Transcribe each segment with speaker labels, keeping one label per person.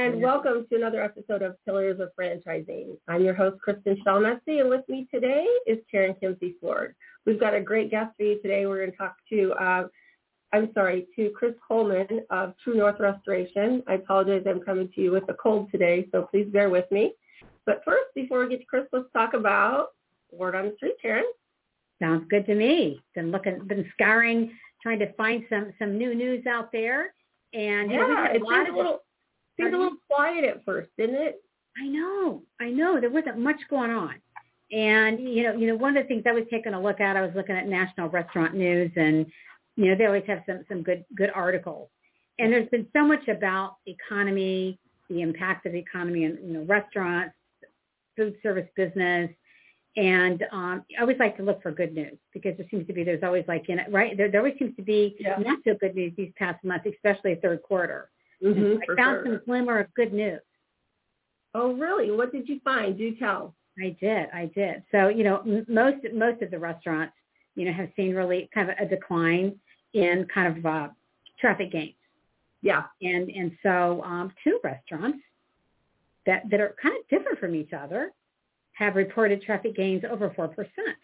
Speaker 1: and welcome to another episode of Pillars of Franchising. I'm your host, Kristin Selmeczy, and with me today is Karen Kimsey Ford. We've got a great guest for you today. We're going to talk to, uh, I'm sorry, to Chris Coleman of True North Restoration. I apologize, I'm coming to you with a cold today, so please bear with me. But first, before we get to Chris, let's talk about Word on the Street, Karen.
Speaker 2: Sounds good to me. Been looking, been scouring, trying to find some some new news out there. And
Speaker 1: yeah,
Speaker 2: you know,
Speaker 1: it
Speaker 2: a lot of
Speaker 1: a little, seems a little quiet at first, didn't it?
Speaker 2: I know, I know. There wasn't much going on. And you know, you know, one of the things I was taking a look at, I was looking at National Restaurant News, and you know, they always have some some good good articles. And there's been so much about economy, the impact of the economy in you know restaurants, food service business, and um, I always like to look for good news because there seems to be there's always like in it right there, there always seems to be
Speaker 1: Yeah.
Speaker 2: not so good news these past months, especially third quarter.
Speaker 1: Mm-hmm,
Speaker 2: I found
Speaker 1: sure.
Speaker 2: some glimmer of good news.
Speaker 1: Oh, really? What did you find? Do tell.
Speaker 2: I did, I did. So you know, m- most most of the restaurants, you know, have seen really kind of a decline in kind of uh, traffic gains,
Speaker 1: Yeah.
Speaker 2: and and so um, two restaurants that that are kind of different from each other have reported traffic gains over four percent.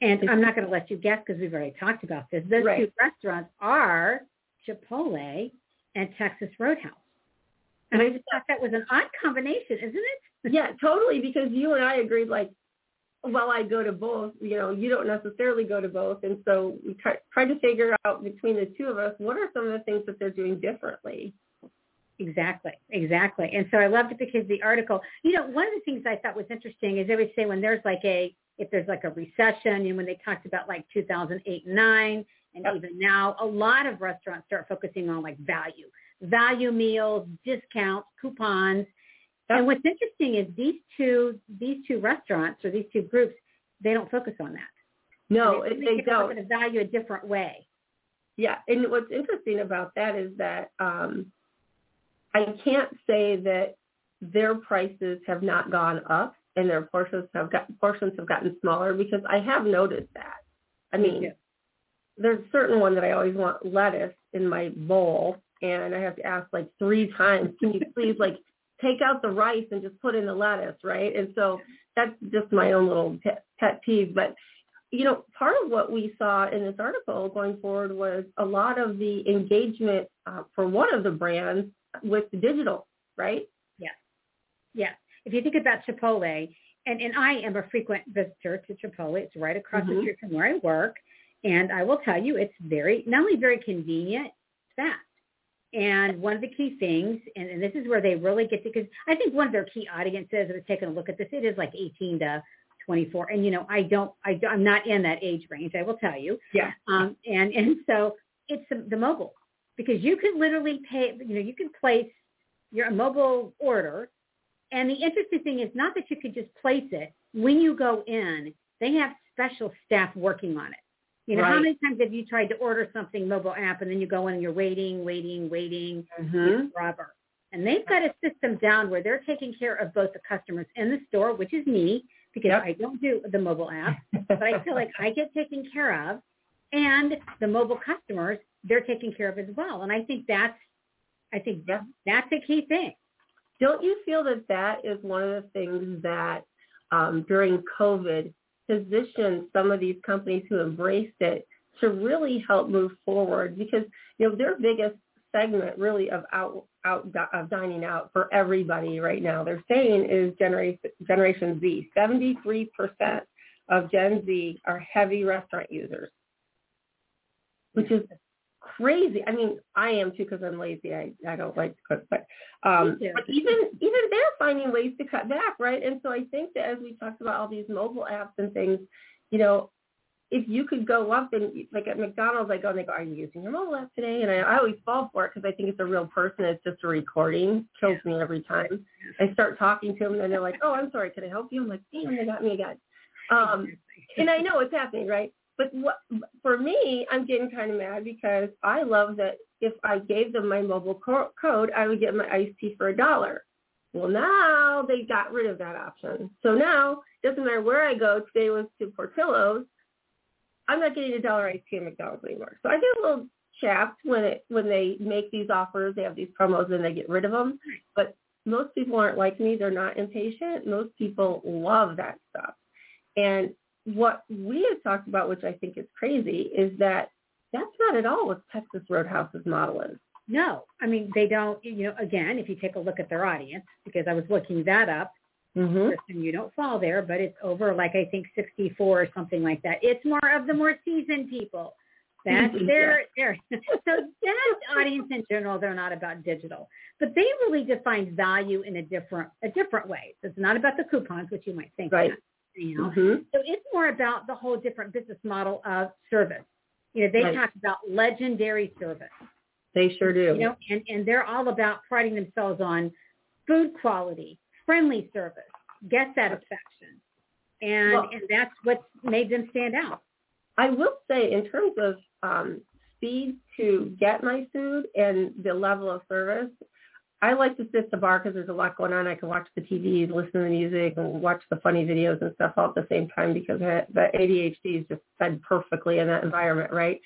Speaker 2: And I'm not going to let you guess because we've already talked about this. Those
Speaker 1: Right.
Speaker 2: two restaurants are Chipotle and Texas Roadhouse. And I just thought that was an odd combination, isn't it?
Speaker 1: Yeah, totally. Because you and I agreed, like, well, I go to both. You know, you don't necessarily go to both, and so we try, tried to figure out between the two of us what are some of the things that they're doing differently.
Speaker 2: Exactly, exactly. And so I loved it because the article, you know, one of the things I thought was interesting is they would say when there's like a, if there's like a recession and when they talked about like 2008 and 9 and
Speaker 1: Yep.
Speaker 2: even now, a lot of restaurants start focusing on like value, value meals, discounts, coupons.
Speaker 1: Yep.
Speaker 2: And what's interesting is these two, these two restaurants or these two groups, they don't focus on that.
Speaker 1: No,
Speaker 2: they,
Speaker 1: they
Speaker 2: a look
Speaker 1: don't.
Speaker 2: at the value a different way.
Speaker 1: Yeah, and what's interesting about that is that um, I can't say that their prices have not gone up and their portions have got portions have gotten smaller because I have noticed that. I mean. There's a certain one that I always want lettuce in my bowl, and I have to ask like three times, can you please like take out the rice and just put in the lettuce, right? And so that's just my own little pet, pet peeve. But you know, part of what we saw in this article going forward was a lot of the engagement uh, for one of the brands with the digital, right?
Speaker 2: Yes. If you think about Chipotle, and, and I am a frequent visitor to Chipotle. It's right across the
Speaker 1: Mhm.
Speaker 2: street from where I work. And I will tell you, it's very, not only very convenient, it's fast. And one of the key things, and, and this is where they really get to, because I think one of their key audiences that is taking a look at this, it is like 18 to 24. And, you know, I don't, I, I'm not in that age range, I will tell you.
Speaker 1: Yeah.
Speaker 2: Um, and, and so it's the, the mobile because you can literally pay, you know, you can place your mobile order. And the interesting thing is not that you could just place it. When you go in, they have special staff working on it. You know, how many times have you tried to order something mobile app and then you go in and you're waiting, waiting, waiting
Speaker 1: Mm-hmm.
Speaker 2: forever? And they've got a system down where they're taking care of both the customers in the store, which is me because
Speaker 1: Yep.
Speaker 2: I don't do the mobile app, but I feel like I get taken care of, and the mobile customers they're taken care of as well. And I think that's, I think that's a key thing.
Speaker 1: Don't you feel that that is one of the things that um, during COVID positioned some of these companies who embraced it to really help move forward? Because you know their biggest segment really of out out of dining out for everybody right now they're saying is generation Generation Z. Seventy three percent of Gen Z are heavy restaurant users, which is crazy. I mean, I am too because I'm lazy. I I don't like to cook, but um, but even even they're finding ways to cut back, right? And so I think that as we talked about all these mobile apps and things, you know, if you could go up and like at McDonald's, I go and they go, "Are you using your mobile app today?" And I, I always fall for it because I think it's a real person. It's just a recording. Kills me every time. I start talking to them and they're like, "Oh, I'm sorry. Can I help you?" I'm like, "Damn, they got me again." Um, and I know it's happening, right? But what, for me, I'm getting kind of mad because I love that if I gave them my mobile co- code, I would get my iced tea for a dollar. Well, now they got rid of that option. So now, it doesn't matter where I go, today was to Portillo's, I'm not getting a dollar iced tea at McDonald's anymore. So I get a little chapped when it when they make these offers. They have these promos and they get rid of them. But most people aren't like me. They're not impatient. Most people love that stuff. And what we have talked about, which I think is crazy, is that that's not at all what Texas Roadhouse's model is.
Speaker 2: No, I mean they don't. You know, again, if you take a look at their audience, because I was looking that up,
Speaker 1: Mm-hmm.
Speaker 2: Kristin, you don't fall there, but it's over like I think 64 or something like that. It's more of the more seasoned people. That's their, their so that audience in general, they're not about digital, but they really define value in a different a different way. So it's not about the coupons, which you might think,
Speaker 1: Right.
Speaker 2: Know.
Speaker 1: Mm-hmm.
Speaker 2: So it's more about the whole different business model of service. You know, they
Speaker 1: Right.
Speaker 2: talk about legendary service
Speaker 1: They sure do.
Speaker 2: you know, and, and they're all about priding themselves on food quality, friendly service, guest satisfaction. And,
Speaker 1: Well-
Speaker 2: and that's what's made them stand out.
Speaker 1: I will say in terms of um, speed to get my food and the level of service, I like to sit at the bar because there's a lot going on. I can watch the TV, listen to the music, and watch the funny videos and stuff all at the same time because I- the ADHD is just fed perfectly in that environment, right?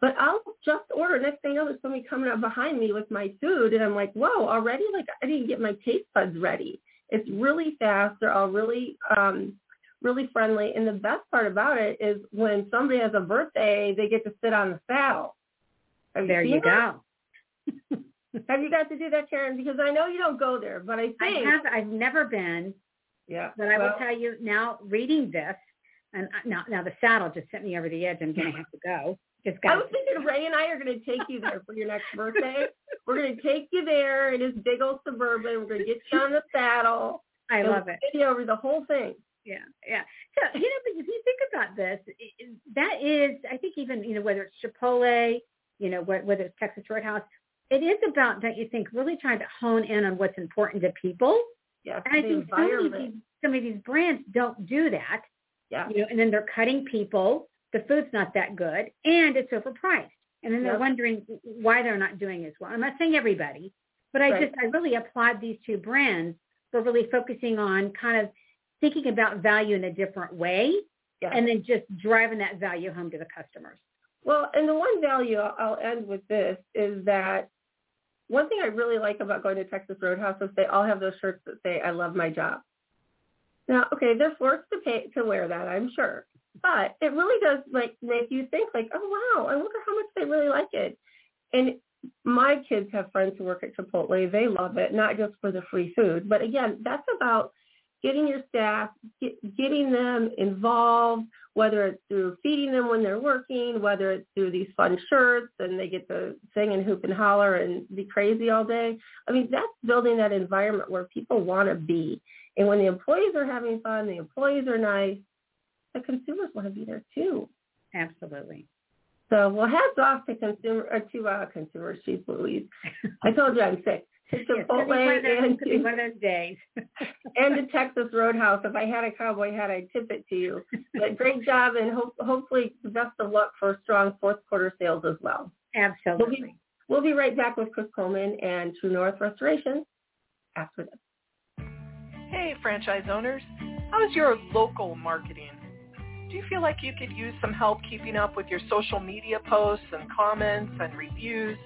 Speaker 1: But I'll just order. Next thing you know, there's somebody coming up behind me with my food, and I'm like, whoa, already? Like I didn't get my taste buds ready. It's really fast. They're all really, um, really friendly. And the best part about it is when somebody has a birthday, they get to sit on the saddle. Have
Speaker 2: There
Speaker 1: seen
Speaker 2: you go.
Speaker 1: Have you got to do that, Karen? Because I know you don't go there, but I
Speaker 2: I
Speaker 1: think
Speaker 2: have, I've never been,
Speaker 1: yeah.
Speaker 2: but I will tell you now reading this, and uh, now, now the saddle just sent me over the edge. I'm going to have to go. Just
Speaker 1: I
Speaker 2: got
Speaker 1: was thinking Ray and I are going to take you there for your next birthday. We're going to take you there in his big old suburban. We're going to get you on the saddle.
Speaker 2: I love
Speaker 1: we'll
Speaker 2: it.
Speaker 1: Video over the whole thing.
Speaker 2: Yeah, yeah. So you know, but if you think about this, that is, I think, even you know, whether it's Chipotle, you know, whether it's Texas Roadhouse, it is about, don't you think, really trying to hone in on what's important to people.
Speaker 1: Yeah,
Speaker 2: And I think some of, these, some of these brands don't do that.
Speaker 1: Yeah,
Speaker 2: You know, and then they're cutting people. The food's not that good, and it's overpriced. And then they're
Speaker 1: Yep.
Speaker 2: wondering why they're not doing as well. I'm not saying everybody, but I
Speaker 1: Right.
Speaker 2: just I really applaud these two brands for really focusing on kind of thinking about value in a different way,
Speaker 1: yeah.
Speaker 2: and then just driving that value home to the customers.
Speaker 1: Well, and the one value I'll I'll end with this is that one thing I really like about going to Texas Roadhouse is they all have those shirts that say "I love my job." Now, okay, they're forced to pay to wear that, I'm sure, but it really does like make you think like, oh wow, I wonder how much they really like it. And my kids have friends who work at Chipotle; they love it, not just for the free food, but again, that's about getting your staff, get, getting them involved, whether it's through feeding them when they're working, whether it's through these fun shirts and they get to sing and hoop and holler and be crazy all day. I mean, that's building that environment where people want to be. And when the employees are having fun, the employees are nice, the consumers want to be there too.
Speaker 2: Absolutely.
Speaker 1: So, well, hats off to consumer uh, to uh, consumers. Jeez Louise, I told you I'm sick. To
Speaker 2: Yeah, it's gonna be
Speaker 1: Chipotle
Speaker 2: of
Speaker 1: and
Speaker 2: it's gonna be one of those days.
Speaker 1: and to Texas Roadhouse. If I had a cowboy hat, I'd tip it to you. But great job, and hope, hopefully the best of luck for strong fourth quarter sales as well.
Speaker 2: Absolutely.
Speaker 1: We'll be right back with Chris Coleman and True North Restoration after this.
Speaker 3: Hey, franchise owners. How's your local marketing? Do you feel like you could use some help keeping up with your social media posts and comments and reviews?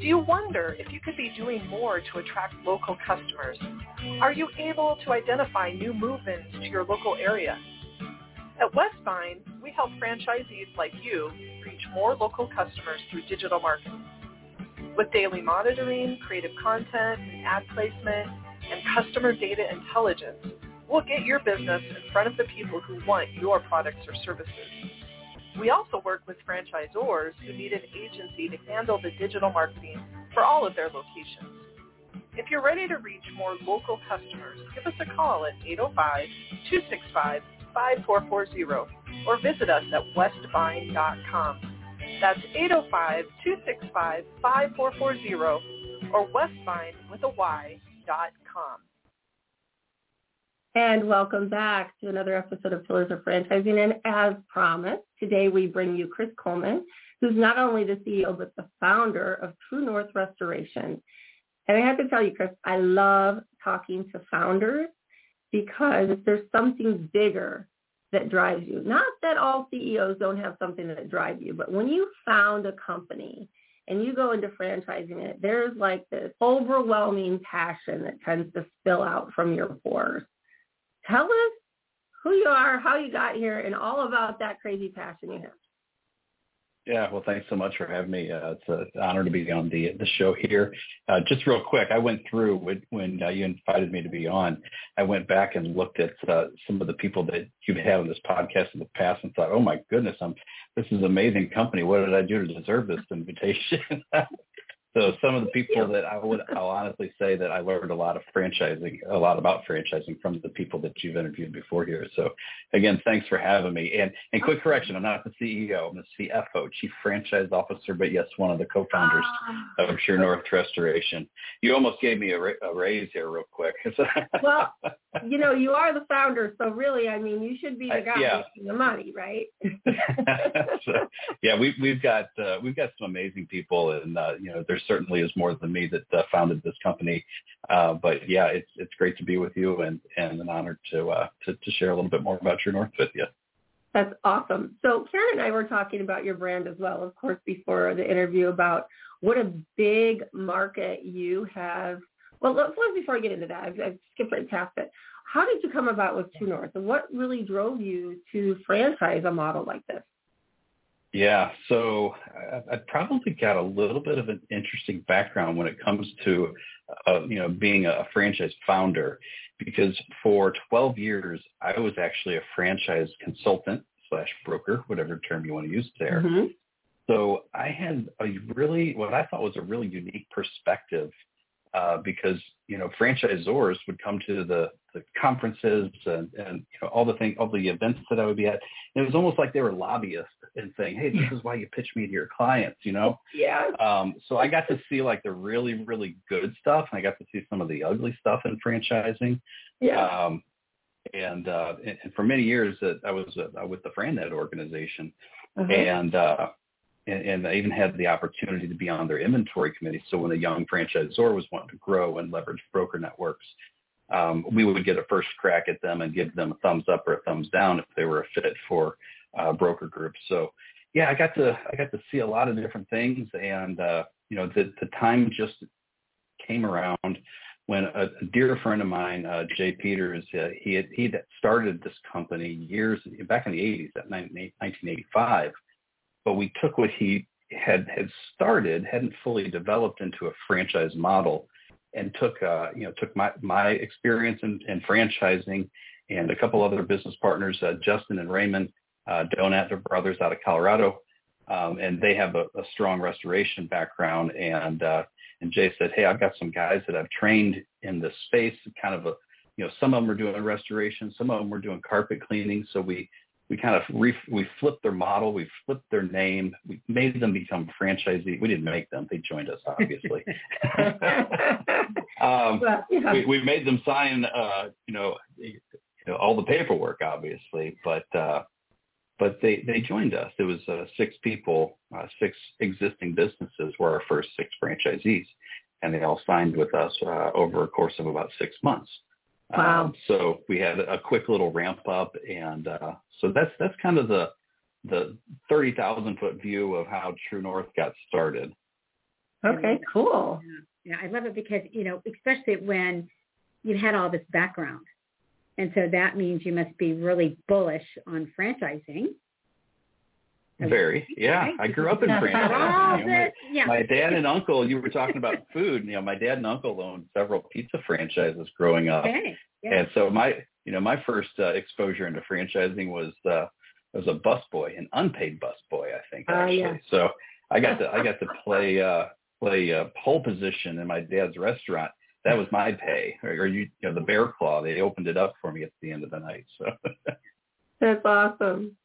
Speaker 3: Do you wonder if you could be doing more to attract local customers? Are you able to identify new move-ins to your local area? At Westvine, we help franchisees like you reach more local customers through digital marketing. With daily monitoring, creative content, ad placement, and customer data intelligence, we'll get your business in front of the people who want your products or services. We also work with franchisors who need an agency to handle the digital marketing for all of their locations. If you're ready to reach more local customers, give us a call at 805-265-5440 or visit us at westvine.com. That's 805-265-5440 or westvine with a Y dot com.
Speaker 1: And welcome back to another episode of Pillars of Franchising. And as promised, today we bring you Chris Coleman, who's not only the CEO, but the founder of True North Restoration. And I have to tell you, Chris, I love talking to founders because there's something bigger that drives you. Not that all CEOs don't have something that drives you, but when you found a company and you go into franchising it, there's like this overwhelming passion that tends to spill out from your pores. Tell us who you are, how you got here, and all about that crazy passion you have.
Speaker 4: Yeah, well, thanks so much for having me. Uh, it's an honor to be on the the show here. Uh, just real quick, I went through when, when uh, you invited me to be on. I went back and looked at uh, some of the people that you've had on this podcast in the past and thought, oh my goodness, I'm this is amazing company. What did I do to deserve this invitation? So some of the people that I would, I'll honestly say that I learned a lot of franchising, a lot about franchising from the people that you've interviewed before here. So again, thanks for having me. And and quick correction, I'm not the CEO, I'm the CFO, Chief Franchise Officer, but yes, one of the co-founders ah. of True North Restoration. You almost gave me a, a raise here, real quick.
Speaker 1: well, you know, you are the founder, so really, I mean, you should be the guy yeah. making the money, right?
Speaker 4: so, yeah, we, we've got uh, we've got some amazing people, and uh, you know, there's certainly is more than me that uh, founded this company. Uh, but yeah, it's it's great to be with you and and an honor to uh, to, to share a little bit more about True North with you.
Speaker 1: That's awesome. So Karen and I were talking about your brand as well, of course, before the interview about what a big market you have. Well, let's, before I get into that, I've, I've skipped right past it. How did you come about with True North, and what really drove you to franchise a model like this?
Speaker 4: Yeah, so I, I probably got a little bit of an interesting background when it comes to, uh, you know, being a franchise founder, because for 12 years I was actually a franchise consultant slash broker, whatever term you want to use there. Mm-hmm. So I had a really, what I thought was a really unique perspective uh, because you know franchisors would come to the, the conferences and, and you know all the thing all the events that I would be at. And it was almost like they were lobbyists and saying, "Hey, this is why you pitch me to your clients," you know.
Speaker 1: Yeah.
Speaker 4: Um, so I got to see like the really really good stuff, and I got to see some of the ugly stuff in franchising.
Speaker 1: Yeah.
Speaker 4: Um, and, uh, and, and for many years, uh, I was uh, with the FranNet organization, uh-huh. and uh, and, and I even had the opportunity to be on their inventory committee. So when a young franchisor was wanting to grow and leverage broker networks, um, we would get a first crack at them and give them a thumbs up or a thumbs down if they were a fit for uh, broker groups. So yeah, I got to I got to see a lot of different things, and uh, you know the the time just came around when a, a dear friend of mine, uh, Jay Peters, uh, he had he had started this company years back in the 80s, at 1985 but we took what he had had started, hadn't fully developed into a franchise model, and took uh, you know took my my experience in, in franchising and a couple other business partners, uh, Justin and Raymond uh, Donat, brothers out of Colorado, um, and they have a, a strong restoration background. And uh, and Jay said, hey, I've got some guys that I've trained in this space, kind of a you know some of them are doing restoration, some of them were doing carpet cleaning, so we we kind of re- we flipped their model, we flipped their name, we made them become franchisee. We didn't make them; they joined us, obviously. um, well, yeah. we, we made them sign, uh, you know, you know, all the paperwork, obviously, but uh, but they they joined us. It was uh, six people, uh, six existing businesses were our first six franchisees, and they all signed with us uh, over a course of about six months.
Speaker 1: Wow. Um,
Speaker 4: so we had a quick little ramp up, and uh, so that's that's kind of the the thirty thousand foot view of how True North got started.
Speaker 1: Okay, cool.
Speaker 2: Yeah. yeah, I love it because you know, especially when you had all this background, and so that means you must be really bullish on franchising.
Speaker 4: Very, yeah. I grew up in franchising. You know, my, yeah. my dad and uncle, you were talking about food. You know, my dad and uncle owned several pizza franchises growing up,
Speaker 2: okay. yeah.
Speaker 4: and so my, you know, my first uh, exposure into franchising was uh, was a busboy, an unpaid busboy, I think
Speaker 1: oh,
Speaker 4: actually.
Speaker 1: Uh, yeah.
Speaker 4: So I got to I got to play uh, play a pole position in my dad's restaurant. That was my pay, or, or you, you know, the bear claw. They opened it up for me at the end of the night. So.
Speaker 1: That's awesome.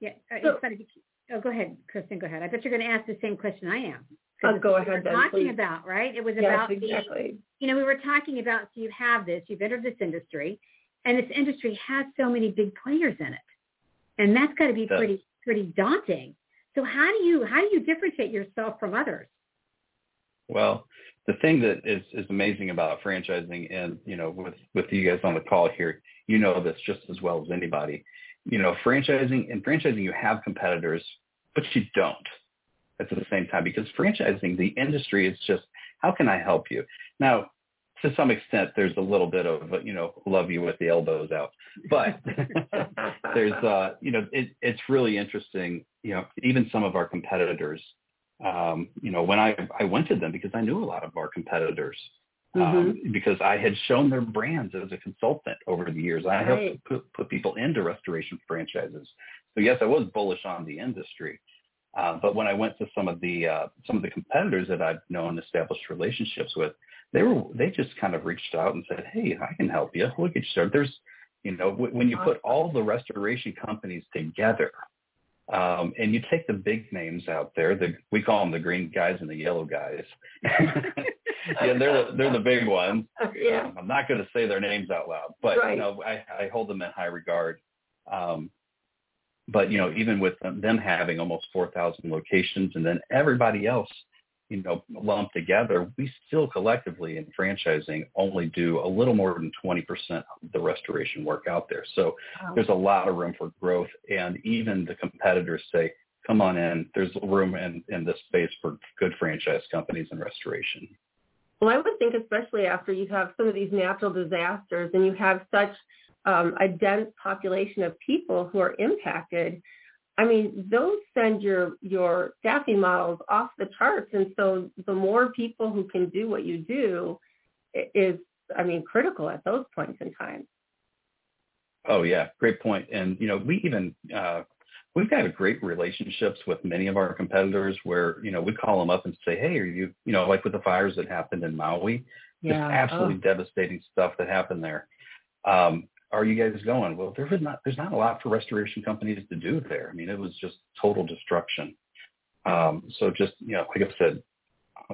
Speaker 2: Yeah, uh, so, it's funny. Oh, go ahead, Kristin. Go ahead. I bet you're going to ask the same question I am.
Speaker 1: I'll go ahead.
Speaker 2: We talking please. about right. It was
Speaker 1: yes,
Speaker 2: about
Speaker 1: exactly.
Speaker 2: The, you know, we were talking about. So you have this. You've entered this industry, and this industry has so many big players in it, and that's got to be pretty pretty daunting. So how do you how do you differentiate yourself from others?
Speaker 4: Well, the thing that is is amazing about franchising, and you know, with with you guys on the call here, you know this just as well as anybody. You know, franchising in franchising, you have competitors, but you don't at the same time because franchising, the industry is just how can I help you now. To some extent, there's a little bit of you know love you with the elbows out, but there's uh you know it, it's really interesting. You know, even some of our competitors um, you know, when I, I went to them because I knew a lot of our competitors um, mm-hmm. because I had shown their brands as a consultant over the years. I helped put, put people into restoration franchises. So yes, I was bullish on the industry. Uh, but when I went to some of the uh, some of the competitors that I've known established relationships with, they were they just kind of reached out and said, "Hey, I can help you. We'll get you started." There's, you know, w- when you put all the restoration companies together, um, and you take the big names out there. The, we call them the green guys and the yellow guys. yeah, they're the, they're the big ones.
Speaker 1: Yeah.
Speaker 4: Um, I'm not going to say their names out loud, but
Speaker 1: right.
Speaker 4: you know, I, I hold them in high regard. Um, but you know, even with them, them having almost 4,000 locations, and then everybody else you know, lumped together, we still collectively in franchising only do a little more than 20% of the restoration work out there. So wow. there's a lot of room for growth. And even the competitors say, come on in, there's room in, in this space for good franchise companies in restoration.
Speaker 1: Well, I would think especially after you have some of these natural disasters and you have such um, a dense population of people who are impacted, I mean, those send your your staffing models off the charts, and so the more people who can do what you do is, I mean, critical at those points in time.
Speaker 4: Oh yeah, great point. And you know, we even uh, we've got great relationships with many of our competitors where you know we call them up and say, hey, are you you know like with the fires that happened in Maui,
Speaker 1: yeah.
Speaker 4: just absolutely oh. devastating stuff that happened there. Um, are you guys going? Well, there was not, there's not a lot for restoration companies to do there. I mean, it was just total destruction. Um, so just, you know, like I said,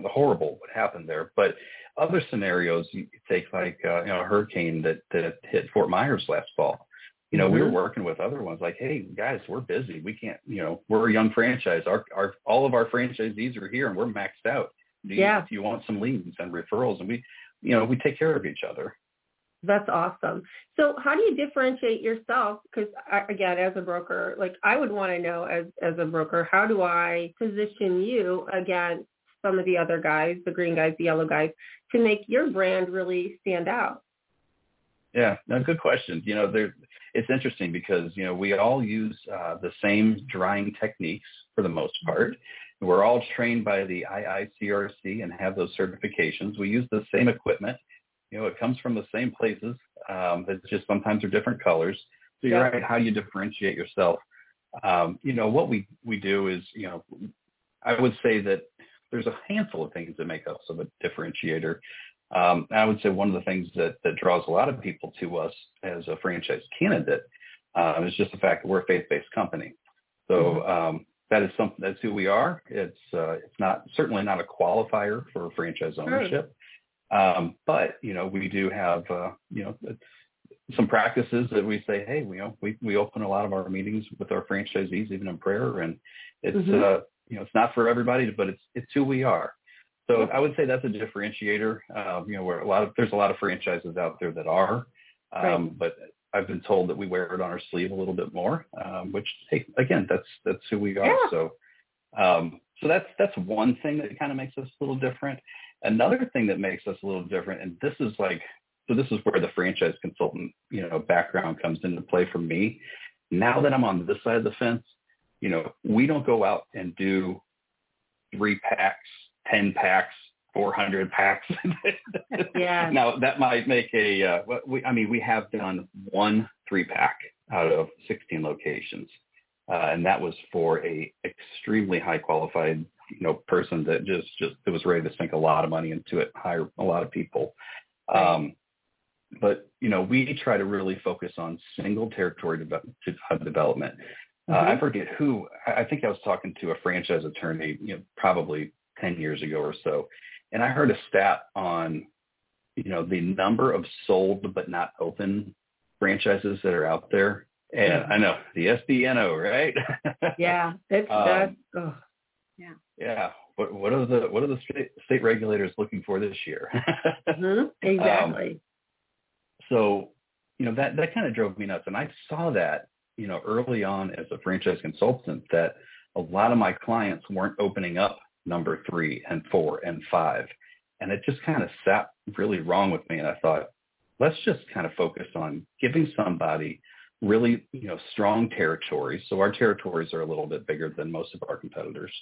Speaker 4: the horrible what happened there. But other scenarios, you take like, uh, you know, a hurricane that, that hit Fort Myers last fall. You know, mm-hmm. we were mm-hmm. working with other ones like, hey, guys, we're busy. We can't, you know, we're a young franchise. Our, our, all of our franchisees are here and we're maxed out. Do you,
Speaker 1: yeah.
Speaker 4: Do you want some leads and referrals? And we, you know, we take care of each other.
Speaker 1: That's awesome. So how do you differentiate yourself? Because again, as a broker, like I would want to know as as a broker, how do I position you against some of the other guys, the green guys, the yellow guys, to make your brand really stand out?
Speaker 4: Yeah, no, good question. You know, there, it's interesting because you know we all use uh, the same drying techniques for the most part. We're all trained by the IICRC and have those certifications. We use the same equipment you know, it comes from the same places. Um, it's just sometimes they're different colors. So you're yeah. right. How do you differentiate yourself? Um, you know, what we, we do is, you know, I would say that there's a handful of things that make us of a differentiator. Um, I would say one of the things that, that draws a lot of people to us as a franchise candidate uh, is just the fact that we're a faith-based company. So mm-hmm. um, that is something that's who we are. It's uh, it's not certainly not a qualifier for franchise ownership. Um, but you know, we do have uh, you know some practices that we say, hey, you know, we we open a lot of our meetings with our franchisees, even in prayer, and it's mm-hmm. uh, you know, it's not for everybody, but it's it's who we are. So I would say that's a differentiator. Uh, you know, where a lot of there's a lot of franchises out there that are, um, right. but I've been told that we wear it on our sleeve a little bit more, um, which hey, again, that's that's who we are.
Speaker 1: Yeah.
Speaker 4: So, um, so that's that's one thing that kind of makes us a little different. Another thing that makes us a little different, and this is like, so this is where the franchise consultant, you know, background comes into play for me. Now that I'm on this side of the fence, you know, we don't go out and do three packs, 10 packs, 400 packs.
Speaker 1: yeah.
Speaker 4: Now that might make a, uh, we, I mean, we have done one three pack out of 16 locations. Uh, and that was for a extremely high qualified you know person that just just that was ready to sink a lot of money into it, hire a lot of people. Um, but you know, we try to really focus on single territory de- development. Mm-hmm. Uh, I mm-hmm. forget who. I think I was talking to a franchise attorney, you know, probably ten years ago or so, and I heard a stat on, you know, the number of sold but not open franchises that are out there. And. I know the SBNO, right?
Speaker 1: yeah, it's um, that. Oh.
Speaker 2: Yeah.
Speaker 4: Yeah. What what are the what are the state, state regulators looking for this year?
Speaker 1: mm-hmm. Exactly. Um,
Speaker 4: so, you know, that that kind of drove me nuts, and I saw that, you know, early on as a franchise consultant that a lot of my clients weren't opening up number three and four and five, and it just kind of sat really wrong with me. And I thought, let's just kind of focus on giving somebody really, you know, strong territories. So our territories are a little bit bigger than most of our competitors.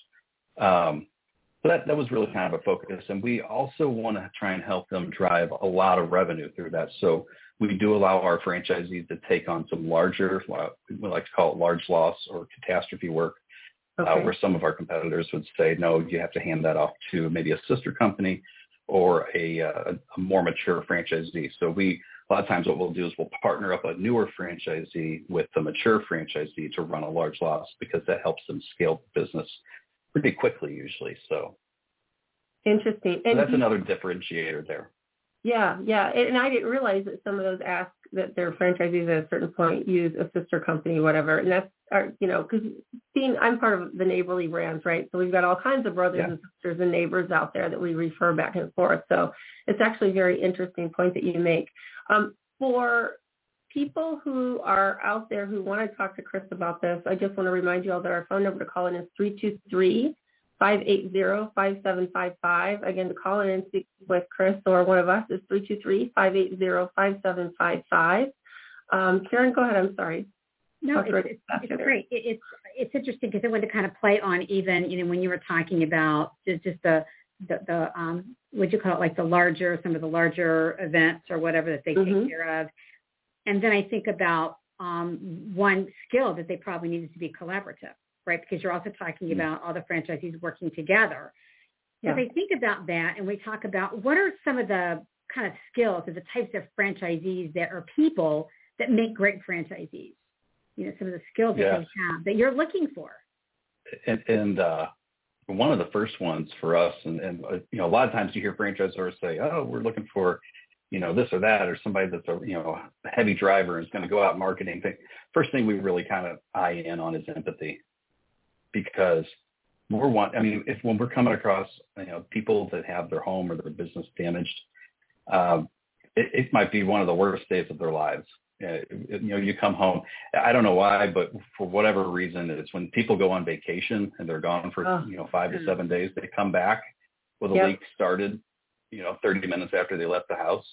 Speaker 4: Um, so that, that was really kind of a focus. And we also want to try and help them drive a lot of revenue through that. So we do allow our franchisees to take on some larger, we like to call it large loss or catastrophe work, uh, okay. uh, where some of our competitors would say, no, you have to hand that off to maybe a sister company or a, uh, a more mature franchisee. So we, a lot of times what we'll do is we'll partner up a newer franchisee with the mature franchisee to run a large loss because that helps them scale the business pretty quickly usually. So
Speaker 1: interesting.
Speaker 4: And so that's another differentiator there.
Speaker 1: Yeah, yeah. And I didn't realize that some of those ask that their franchisees at a certain point use a sister company, whatever. And that's our, you know, because being, I'm part of the neighborly brands, right? So we've got all kinds of brothers yeah. and sisters and neighbors out there that we refer back and forth. So it's actually a very interesting point that you make. Um, for people who are out there who want to talk to Chris about this, I just want to remind you all that our phone number to call in is 323-580-5755. Again, to call in and speak with Chris or one of us is 323-580-5755. Um, Karen, go ahead. I'm sorry.
Speaker 2: No, it's, it's, it's great. It, it's it's interesting because I wanted to kind of play on even you know when you were talking about just, just the the, the um what would you call it like the larger some of the larger events or whatever that they mm-hmm. take care of and then I think about um, one skill that they probably needed to be collaborative, right? Because you're also talking mm-hmm. about all the franchisees working together. Yeah. So they think about that and we talk about what are some of the kind of skills or the types of franchisees that are people that make great franchisees. You know, some of the skills that they have that you're looking for.
Speaker 4: And, and uh, one of the first ones for us, and, and uh, you know, a lot of times you hear franchisors say, "Oh, we're looking for you know, this or that, or somebody that's a, you know, a heavy driver is going to go out marketing thing. First thing we really kind of eye in on is empathy because we're one, I mean, if when we're coming across, you know, people that have their home or their business damaged, um, it, it might be one of the worst days of their lives. Uh, you know, you come home. I don't know why, but for whatever reason, it's when people go on vacation and they're gone for oh. you know five to seven days. They come back with a yep. leak started, you know, 30 minutes after they left the house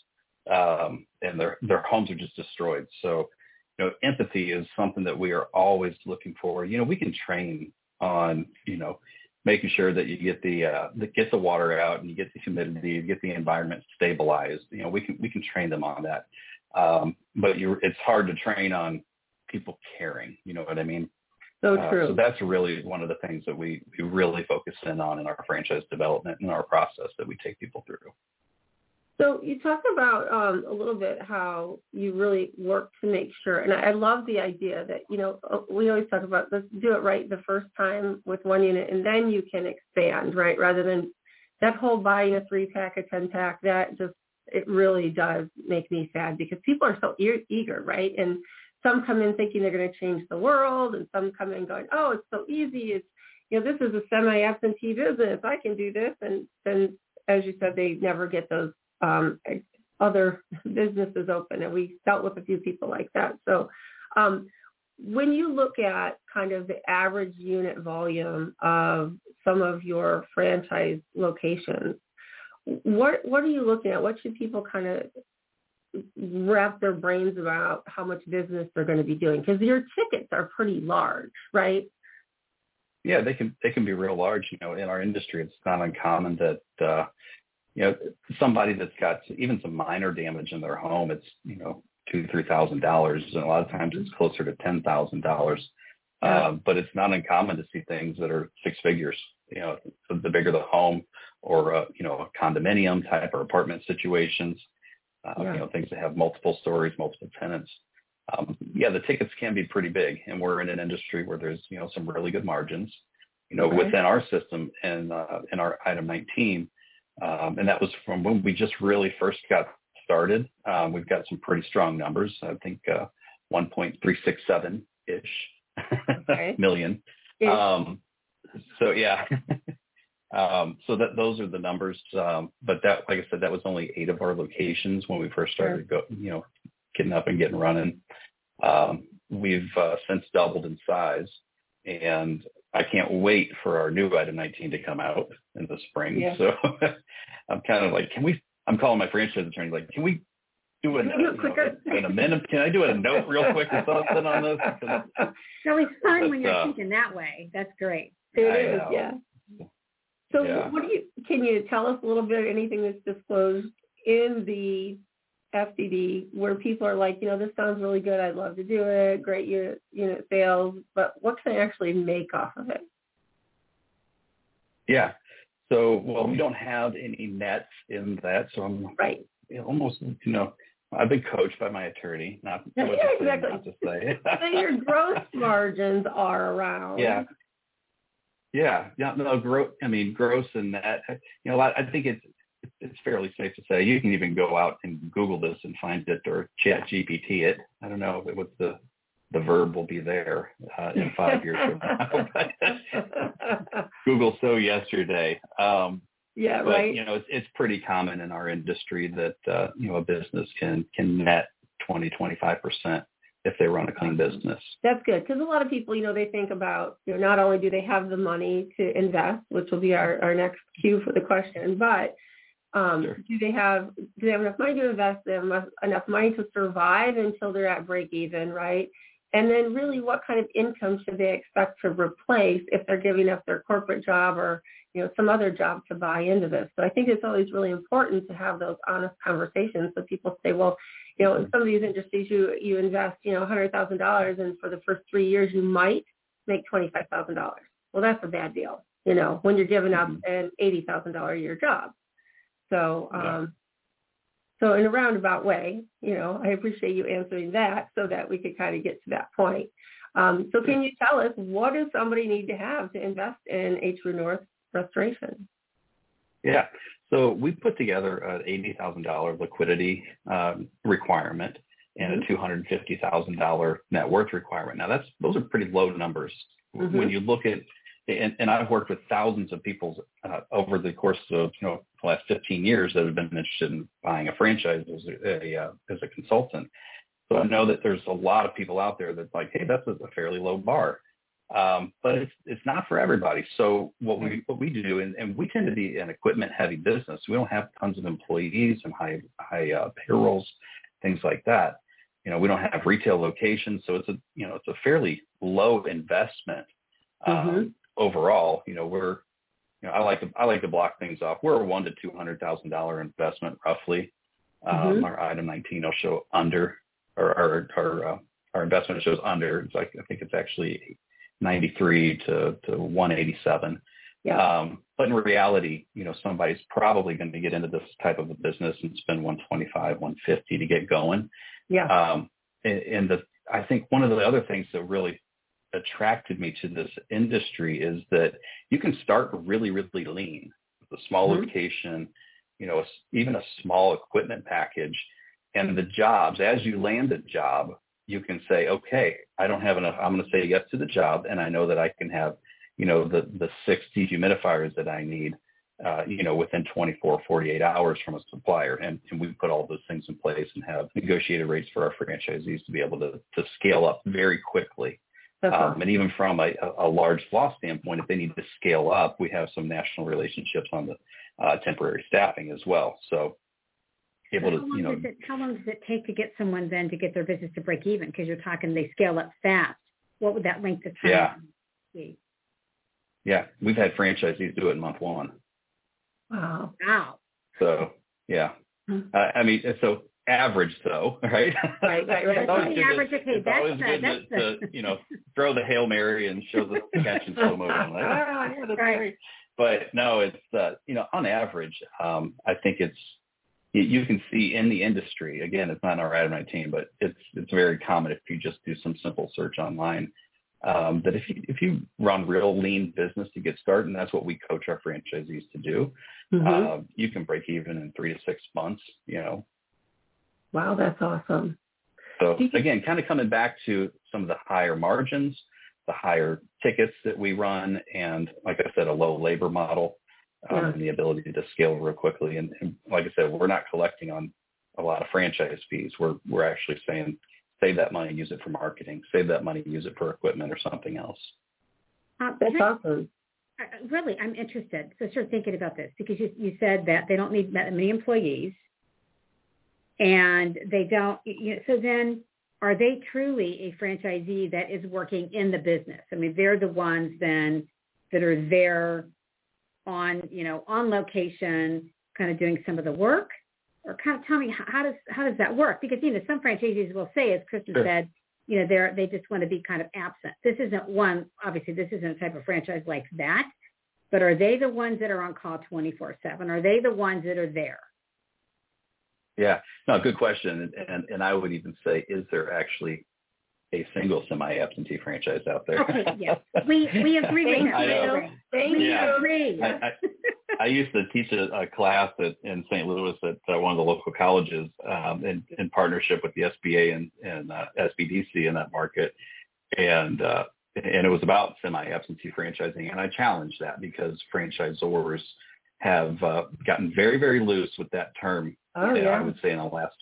Speaker 4: um, and their their homes are just destroyed. So, you know, empathy is something that we are always looking for. You know, we can train on you know making sure that you get the uh, that get the water out and you get the humidity, you get the environment stabilized. You know, we can we can train them on that. Um, but you it's hard to train on people caring. You know what I mean?
Speaker 1: So true.
Speaker 4: Uh, so that's really one of the things that we, we really focus in on in our franchise development and our process that we take people through.
Speaker 1: So you talked about um, a little bit how you really work to make sure, and I, I love the idea that you know uh, we always talk about let's do it right the first time with one unit, and then you can expand, right? Rather than that whole buying a three pack, a ten pack, that just it really does make me sad because people are so e- eager, right? And some come in thinking they're going to change the world, and some come in going, oh, it's so easy. It's you know this is a semi-absentee business. I can do this, and then as you said, they never get those um, other businesses open, and we dealt with a few people like that. So um, when you look at kind of the average unit volume of some of your franchise locations, what what are you looking at? What should people kind of wrap their brains about how much business they're going to be doing? Because your tickets are pretty large, right?
Speaker 4: Yeah, they can they can be real large. You know, in our industry, it's not uncommon that uh, you know, somebody that's got even some minor damage in their home, it's, you know, two, three thousand dollars. And a lot of times it's closer to ten thousand dollars. Uh, but it's not uncommon to see things that are six figures. You know, the bigger the home or, uh, you know, a condominium type or apartment situations. Uh,
Speaker 1: Yeah.
Speaker 4: you know, things that have multiple stories, multiple tenants. Um, yeah, the tickets can be pretty big, and we're in an industry where there's you know some really good margins, you know,
Speaker 1: Okay.
Speaker 4: within our system and uh, in our item 19, um, and that was from when we just really first got started. Um, we've got some pretty strong numbers. I think uh, 1.367 ish
Speaker 1: Okay.
Speaker 4: million.
Speaker 1: Ish.
Speaker 4: Um, so yeah. um, so that those are the numbers. Um, but that, like I said, that was only eight of our locations when we first started go, you know, getting up and getting running. Um, we've uh, since doubled in size, and I can't wait for our new item 19 to come out in the spring.
Speaker 1: Yeah.
Speaker 4: So I'm kind of like, can we? I'm calling my franchise attorney like, can we do a,
Speaker 1: Do it
Speaker 4: you know, an amendment? Can I do a note real quick or something on this?
Speaker 2: So it's fun when you're
Speaker 4: uh,
Speaker 2: thinking that way. That's great.
Speaker 1: It
Speaker 4: I
Speaker 1: is,
Speaker 4: know.
Speaker 1: yeah. So
Speaker 4: Yeah.
Speaker 1: what do you, can you tell us a little bit, of anything that's disclosed in the FDD where people are like, you know, this sounds really good, I'd love to do it, great unit, unit sales, but what can I actually make off of it?
Speaker 4: Yeah. So, well, we don't have any nets in that, so I'm
Speaker 1: Right.
Speaker 4: almost, you know, I've been coached by my attorney, not,
Speaker 1: Yeah, exactly.
Speaker 4: not to say.
Speaker 1: So your gross margins are around.
Speaker 4: yeah. Yeah, yeah, no, gross. I mean, gross and that. You know, I, I think it's it's fairly safe to say you can even go out and Google this and find it or Chat GPT it. I don't know what the the verb will be there uh, in five years from now. But Google so yesterday. Um,
Speaker 1: yeah,
Speaker 4: but
Speaker 1: right.
Speaker 4: you know it's it's pretty common in our industry that uh, you know a business can can net 20 25 percent if they run a clean business.
Speaker 1: That's good because a lot of people, you know, they think about, you know, not only do they have the money to invest, which will be our, our next cue for the question, but um,
Speaker 4: Sure.
Speaker 1: do they have do they have enough money to invest? Do they have enough, enough money to survive until they're at break even, right? And then really, what kind of income should they expect to replace if they're giving up their corporate job or you know some other job to buy into this? So I think it's always really important to have those honest conversations. So people say, well, you know, in some of these industries, you you invest, you know, hundred thousand dollars, and for the first three years, you might make twenty five thousand dollars. Well, that's a bad deal, you know, when you're giving up an eighty thousand dollar a year job. So,
Speaker 4: Yeah.
Speaker 1: um, so in a roundabout way, you know, I appreciate you answering that so that we could kind of get to that point. Um, so, can you tell us what does somebody need to have to invest in H. North Restoration?
Speaker 4: Yeah. So we put together an eighty thousand dollar liquidity um, requirement and a two hundred fifty thousand dollar net worth requirement. Now that's those are pretty low numbers
Speaker 1: Mhm.
Speaker 4: when you look at. And, and I've worked with thousands of people uh, over the course of you know the last 15 years that have been interested in buying a franchise as a, a uh, as a consultant. So I know that there's a lot of people out there that's like, hey, that's a fairly low bar um, but it's it's not for everybody. So what we what we do, and, and we tend to be an equipment heavy business. We don't have tons of employees and high high uh, payrolls, things like that. You know, we don't have retail locations, so it's a you know it's a fairly low investment um,
Speaker 1: Mhm.
Speaker 4: overall. You know, we're you know I like to I like to block things off. We're a one to two hundred thousand dollar investment roughly. Um,
Speaker 1: Mhm.
Speaker 4: Our item 19 will show under, or our our, uh, our investment shows under. It's like I think it's actually 93 to, to 187.
Speaker 1: Yeah.
Speaker 4: Um, but in reality, you know, somebody's probably going to get into this type of a business and spend 125, 150 to get going.
Speaker 1: yeah.
Speaker 4: Um, and, and the, I think one of the other things that really attracted me to this industry is that you can start really, really lean with a small
Speaker 1: Mhm.
Speaker 4: location, you know, even a small equipment package and the jobs, as you land a job, you can say, okay, I don't have enough. I'm going to say yes to the job. And I know that I can have, you know, the, the 60 humidifiers that I need, uh, you know, within 24, 48 hours from a supplier. And, and we put all those things in place and have negotiated rates for our franchisees to be able to, to scale up very quickly. Um, and even from a, a large loss standpoint, if they need to scale up, we have some national relationships on the uh, temporary staffing as well. So able
Speaker 2: how,
Speaker 4: to,
Speaker 2: long
Speaker 4: you know,
Speaker 2: does it, how long does it take to get someone then to get their business to break even? Because you're talking they scale up fast. What would that length of time
Speaker 4: Yeah.
Speaker 2: be?
Speaker 4: yeah, we've had franchisees do it in month one.
Speaker 1: Wow.
Speaker 2: Wow.
Speaker 4: So yeah,
Speaker 1: Hmm.
Speaker 4: uh, I mean, so average though, right?
Speaker 1: Right, right, right.
Speaker 4: It's always
Speaker 2: The
Speaker 4: good to-
Speaker 2: average, okay,
Speaker 4: it's
Speaker 2: that's
Speaker 4: always
Speaker 2: the-
Speaker 4: good
Speaker 2: that's
Speaker 4: to,
Speaker 2: the-
Speaker 4: to, you know, throw the Hail Mary and show the catch in slow motion. Like, ah, yeah, that's
Speaker 2: Right.
Speaker 4: great. But no, it's, uh, you know, on average, um, I think it's, you can see in the industry, again, it's not our my team, but it's it's very common if you just do some simple search online, um, that if you if you run real lean business to get started, and that's what we coach our franchisees to do, mm-hmm. uh, you can break even in three to six months. You know.
Speaker 1: Wow, that's awesome.
Speaker 4: So again, kind of coming back to some of the higher margins, the higher tickets that we run, and like I said, a low labor model um, yeah. and the ability to scale real quickly. And, and like I said, we're not collecting on a lot of franchise fees. We're we're actually saying save that money, use it for marketing. Save that money, use it for equipment or something else.
Speaker 1: Uh, That's awesome.
Speaker 2: Really, I'm interested. So start thinking about this because you, you said that they don't need that many employees, and they don't. You know, so then, are they truly a franchisee that is working in the business? I mean, they're the ones then that are there on, you know, on location, kind of doing some of the work? Or kind of tell me how does how does that work? Because you know some franchisees will say, as Kristin sure. said, you know they're they just want to be kind of absent. This isn't one. Obviously, this isn't a type of franchise like that. But are they the ones that are on call 24/7? Are they the ones that are there?
Speaker 4: Yeah, no, good question. And, and and I would even say, is there actually a single semi-absentee franchise out there.
Speaker 2: Okay, yes. We we agree with that.
Speaker 4: I know.
Speaker 2: Thank we
Speaker 4: yeah.
Speaker 2: agree.
Speaker 4: I, I, I, used to teach a, a class at, in St. Louis at uh, one of the local colleges um, in, in partnership with the SBA and, and uh, SBDC in that market. And uh, and it was about semi-absentee franchising. And I challenged that because franchisors have uh, gotten very, very loose with that term.
Speaker 1: Oh, yeah. I
Speaker 4: would say in the last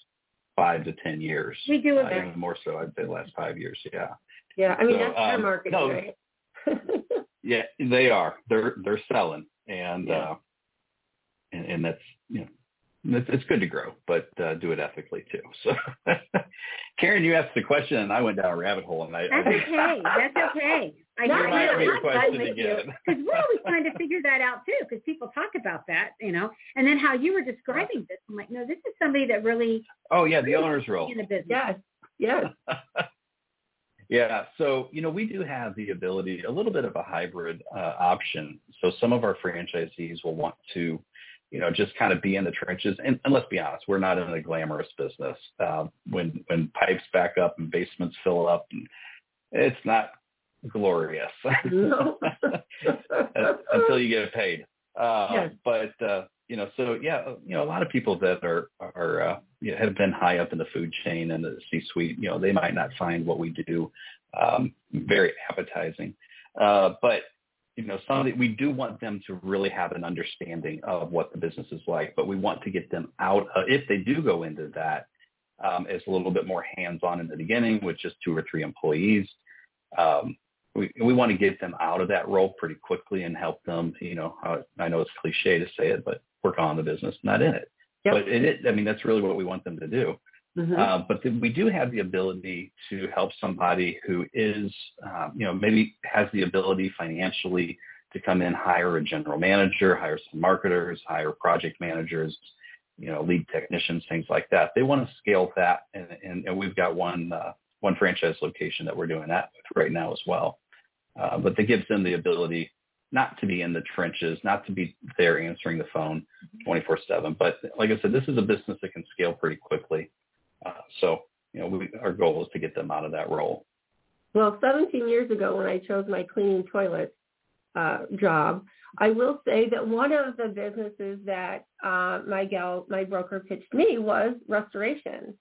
Speaker 4: five to ten years.
Speaker 2: We do
Speaker 4: uh, even more so. I'd say the last five years. Yeah.
Speaker 1: Yeah, I mean so, that's their um, market, no, right?
Speaker 4: yeah, they are. They're they're selling, and yeah. uh, and, and that's you know it's, it's good to grow, but uh, do it ethically too. So, Karen, you asked the question, and I went down a rabbit hole, and I.
Speaker 2: That's okay. That's okay. I
Speaker 4: you reminded me your question
Speaker 2: again. Because we're always trying to figure that out too, because people talk about that, you know, and then how you were describing this. I'm like, no, this is somebody that really.
Speaker 4: Oh yeah, the owner's role.
Speaker 2: In the business.
Speaker 1: Yes. Yes.
Speaker 4: Yeah. So, you know, we do have the ability, a little bit of a hybrid uh, option. So some of our franchisees will want to you know, just kind of be in the trenches. And, and let's be honest, we're not in a glamorous business. Uh, when when pipes back up and basements fill up, and it's not glorious until you get paid. Uh, yes. But uh, you know, so yeah, you know, a lot of people that are are uh, you know, have been high up in the food chain and the C-suite, you know, they might not find what we do um, very appetizing. Uh, but you know, some somebody we do want them to really have an understanding of what the business is like, but we want to get them out uh, if they do go into that um, as a little bit more hands-on in the beginning with just two or three employees. Um, we we want to get them out of that role pretty quickly and help them. You know, uh, I know it's cliche to say it, but work on the business, not in it. Yep. But it, it, I mean, that's really what we want them to do. Mm-hmm. Uh, but the, we do have the ability to help somebody who is, um, you know, maybe has the ability financially to come in, hire a general manager, hire some marketers, hire project managers, you know, lead technicians, things like that. They want to scale that, and, and, and we've got one uh, one franchise location that we're doing that with right now as well. Uh, but that gives them the ability not to be in the trenches, not to be there answering the phone 24/7. But like I said, this is a business that can scale pretty quickly. Uh, so, you know, we, our goal is to get them out of that role.
Speaker 1: Well, 17 years ago when I chose my cleaning toilets uh, job, I will say that one of the businesses that uh, my gal, my broker pitched me was restoration.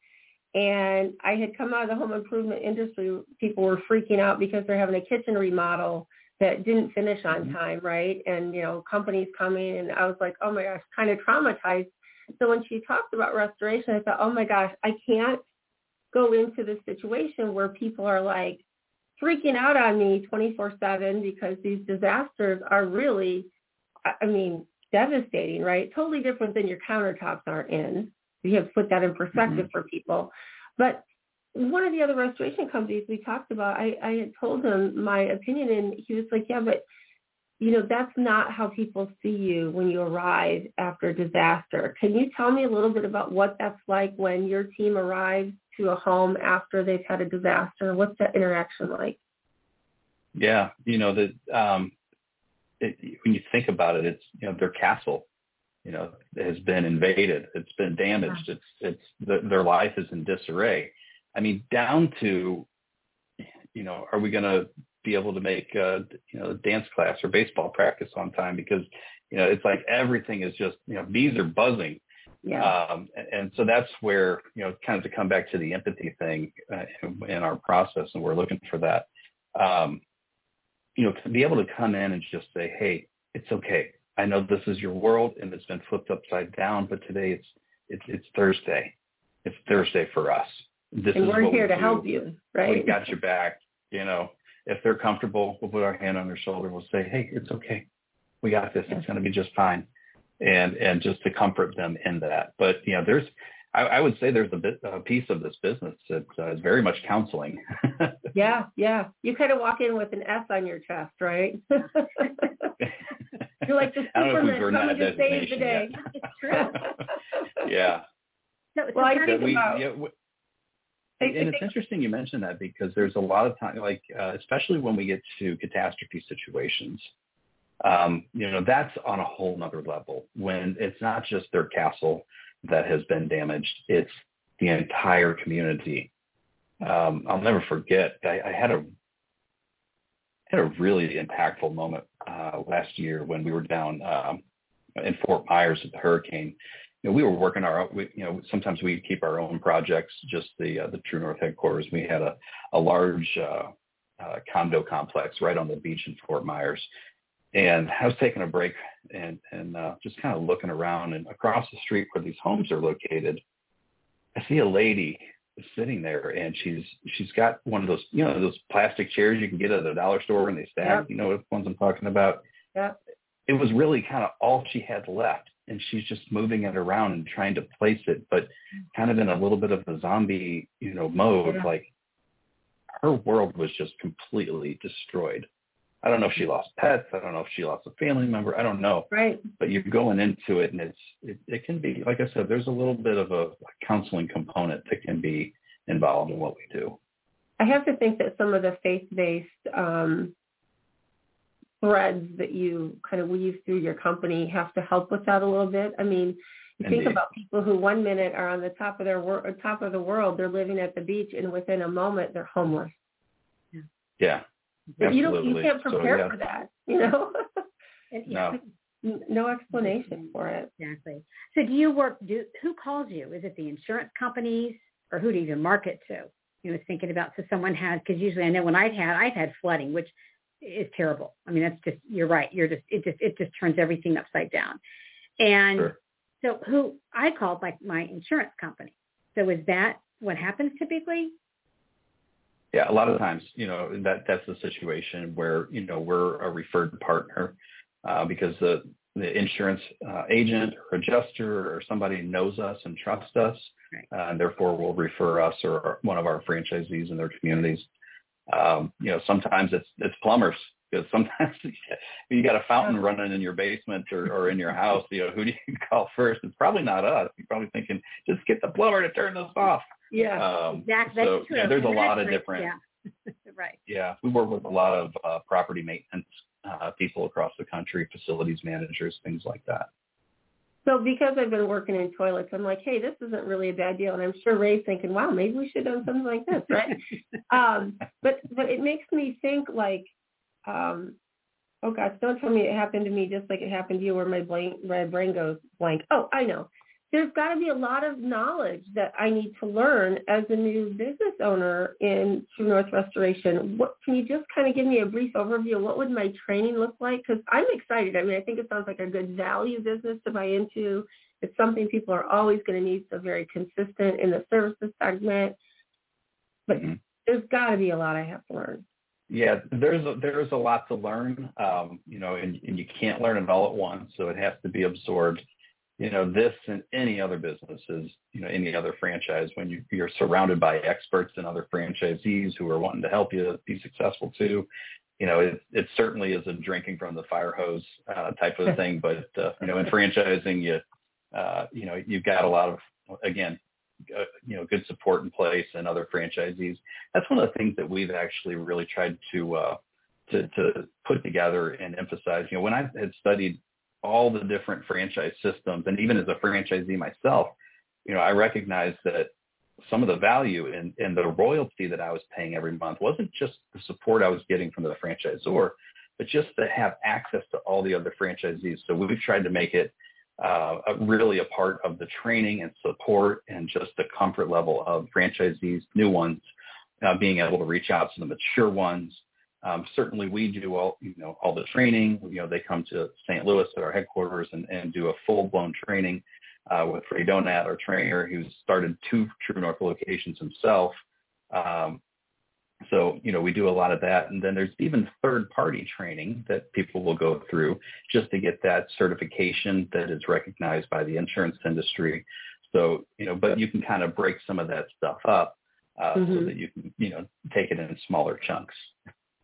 Speaker 1: And I had come out of the home improvement industry. People were freaking out because they're having a kitchen remodel that didn't finish on mm-hmm. time, right? And, you know, companies coming and I was like, oh my gosh, kind of traumatized so when she talked about restoration, I thought, oh my gosh, I can't go into this situation where people are like freaking out on me 24/7 because these disasters are really, I mean, devastating, right? Totally different than your countertops aren't in. You have put that in perspective mm-hmm. for people. But one of the other restoration companies we talked about, I, I had told him my opinion, and he was like, "Yeah, but you know, that's not how people see you when you arrive after a disaster. Can you tell me a little bit about what that's like when your team arrives to a home after they've had a disaster? What's that interaction like?
Speaker 4: Yeah, you know, that um, it, when you think about it, it's, you know, their castle you know, has been invaded. It's been damaged. It's it's the, their life is in disarray. I mean, down to, you know, are we going to be able to make uh, you know dance class or baseball practice on time because you know it's like everything is just you know bees are buzzing.
Speaker 1: Yeah.
Speaker 4: Um, and, and so that's where you know kind of to come back to the empathy thing uh, in, in our process, and we're looking for that. Um, you know, to be able to come in and just say, hey, it's okay. I know this is your world and it's been flipped upside down, but today it's it's it's Thursday. It's Thursday for us. This
Speaker 1: and
Speaker 4: is
Speaker 1: we're here
Speaker 4: we
Speaker 1: to
Speaker 4: do.
Speaker 1: help you, right?
Speaker 4: We got your back. You know, if they're comfortable, we'll put our hand on their shoulder. We'll say, hey, it's okay. We got this. It's going to be just fine. And and just to comfort them in that. But you know, there's I, I would say there's a bit a piece of this business that uh, is very much counseling.
Speaker 1: yeah, yeah. You kind of walk in with an S on your chest, right? You're like the
Speaker 4: I don't know we've
Speaker 1: Superman
Speaker 4: earned
Speaker 1: coming to save the
Speaker 4: designation
Speaker 1: day.
Speaker 4: yet.
Speaker 2: It's true.
Speaker 4: yeah.
Speaker 2: So, so
Speaker 1: Well, I think
Speaker 4: we,
Speaker 1: about-
Speaker 4: yeah, we-
Speaker 1: I- I
Speaker 4: and it's interesting you mentioned that because there's a lot of time, like uh, especially when we get to catastrophe situations, um, you know, that's on a whole nother level. When it's not just their castle that has been damaged; it's the entire community. Um, I'll never forget. I, I had a had a really impactful moment uh, last year when we were down um, in Fort Myers at the hurricane you know, we were working our, we, you know, sometimes we keep our own projects, just the uh, the True North headquarters. We had a a large uh, uh, condo complex right on the beach in Fort Myers, and I was taking a break and and uh, just kind of looking around, and across the street where these homes are located, I see a lady sitting there, and she's she's got one of those, you know, those plastic chairs you can get at the dollar store and they stack.
Speaker 1: Yep.
Speaker 4: You know what ones I'm talking about?
Speaker 1: Yeah.
Speaker 4: It was really kind of all she had left and she's just moving it around and trying to place it, but kind of in a little bit of a zombie, you know, mode.
Speaker 1: Yeah.
Speaker 4: Like her world was just completely destroyed. I don't know if she lost pets. I don't know if she lost a family member. I don't know.
Speaker 1: right.
Speaker 4: But you're going into it, and it's it, it can be like I said. There's a little bit of a, counseling component that can be involved in what we do.
Speaker 1: I have to think that some of the faith-based um, threads that you kind of weave through your company have to help with that a little bit. I mean, you think about people who one minute are on the top of their wor- top of the world, they're living at the beach, and within a moment they're homeless.
Speaker 4: Yeah,
Speaker 1: But you don't, you can't
Speaker 4: So,
Speaker 1: prepare
Speaker 4: yeah.
Speaker 1: for that, you know.
Speaker 2: and- yeah,
Speaker 4: No.
Speaker 1: no explanation for it.
Speaker 2: Exactly. So do you work, do, who calls you? Is it the insurance companies or who do you even market to? You know, thinking about, so someone had, because usually I know when I've had, I've had flooding, which is terrible. I mean, that's just, you're right. You're just, it just, it just turns everything upside down. And
Speaker 4: Sure.
Speaker 2: so who, I called like my insurance company. So is that what happens typically?
Speaker 4: Yeah, a lot of times, you know, that that's the situation where you know we're a referred partner uh, because the the insurance uh, agent or adjuster or somebody knows us and trusts us, uh, and therefore will refer us or one of our franchisees in their communities. Um, you know, sometimes it's it's plumbers because sometimes you got a fountain running in your basement or, or in your house. You know, who do you call first? It's probably not us. You're probably thinking, just get the plumber to turn this off.
Speaker 1: Yeah.
Speaker 4: Um,
Speaker 2: Exactly.
Speaker 4: so
Speaker 2: That's true.
Speaker 4: yeah, there's a lot of different
Speaker 2: Yeah. right.
Speaker 4: yeah, we work with a lot of uh, property maintenance uh, people across the country, facilities managers, things like that.
Speaker 1: So because I've been working in toilets, I'm like, hey, this isn't really a bad deal. And I'm sure Ray's thinking, wow, maybe we should have done something like this, right? um, but but it makes me think like, um, oh gosh, don't tell me it happened to me just like it happened to you, where my blank my brain goes blank. Oh, I know. There's got to be a lot of knowledge that I need to learn as a new business owner in True North Restoration. What can you just kind of give me a brief overview? What would my training look like? Because I'm excited. I mean, I think it sounds like a good value business to buy into. It's something people are always going to need, so very consistent in the services segment. But
Speaker 4: Mhm.
Speaker 1: there's got to be a lot I have to learn.
Speaker 4: Yeah, there's a, there's a lot to learn, um, you know, and, and you can't learn it all at once, so it has to be absorbed. You know, this and any other business is, you know, any other franchise when you, you're surrounded by experts and other franchisees who are wanting to help you be successful too. You know, it, it certainly is a drinking from the fire hose uh, type of thing, but uh, you know, in franchising, you uh, you know, you've got a lot of again, uh, you know, good support in place and other franchisees that's one of the things that we've actually really tried to uh, to to put together and emphasize. You know, when I had studied all the different franchise systems, and even as a franchisee myself, you know, I recognize that some of the value in the royalty that I was paying every month wasn't just the support I was getting from the franchisor, but just to have access to all the other franchisees. So we've tried to make it uh, really a part of the training and support and just the comfort level of franchisees, new ones, uh, being able to reach out to the mature ones. Um, certainly we do all, you know, all the training. You know, they come to St. Louis at our headquarters and, and do a full-blown training uh, with Ray Donat, our trainer, who's started two True North locations himself. Um, so, you know, we do a lot of that. And then there's even third party training that people will go through just to get that certification that is recognized by the insurance industry. So, you know, but you can kind of break some of that stuff up uh, mm-hmm. so that you can, you know, take it in smaller chunks.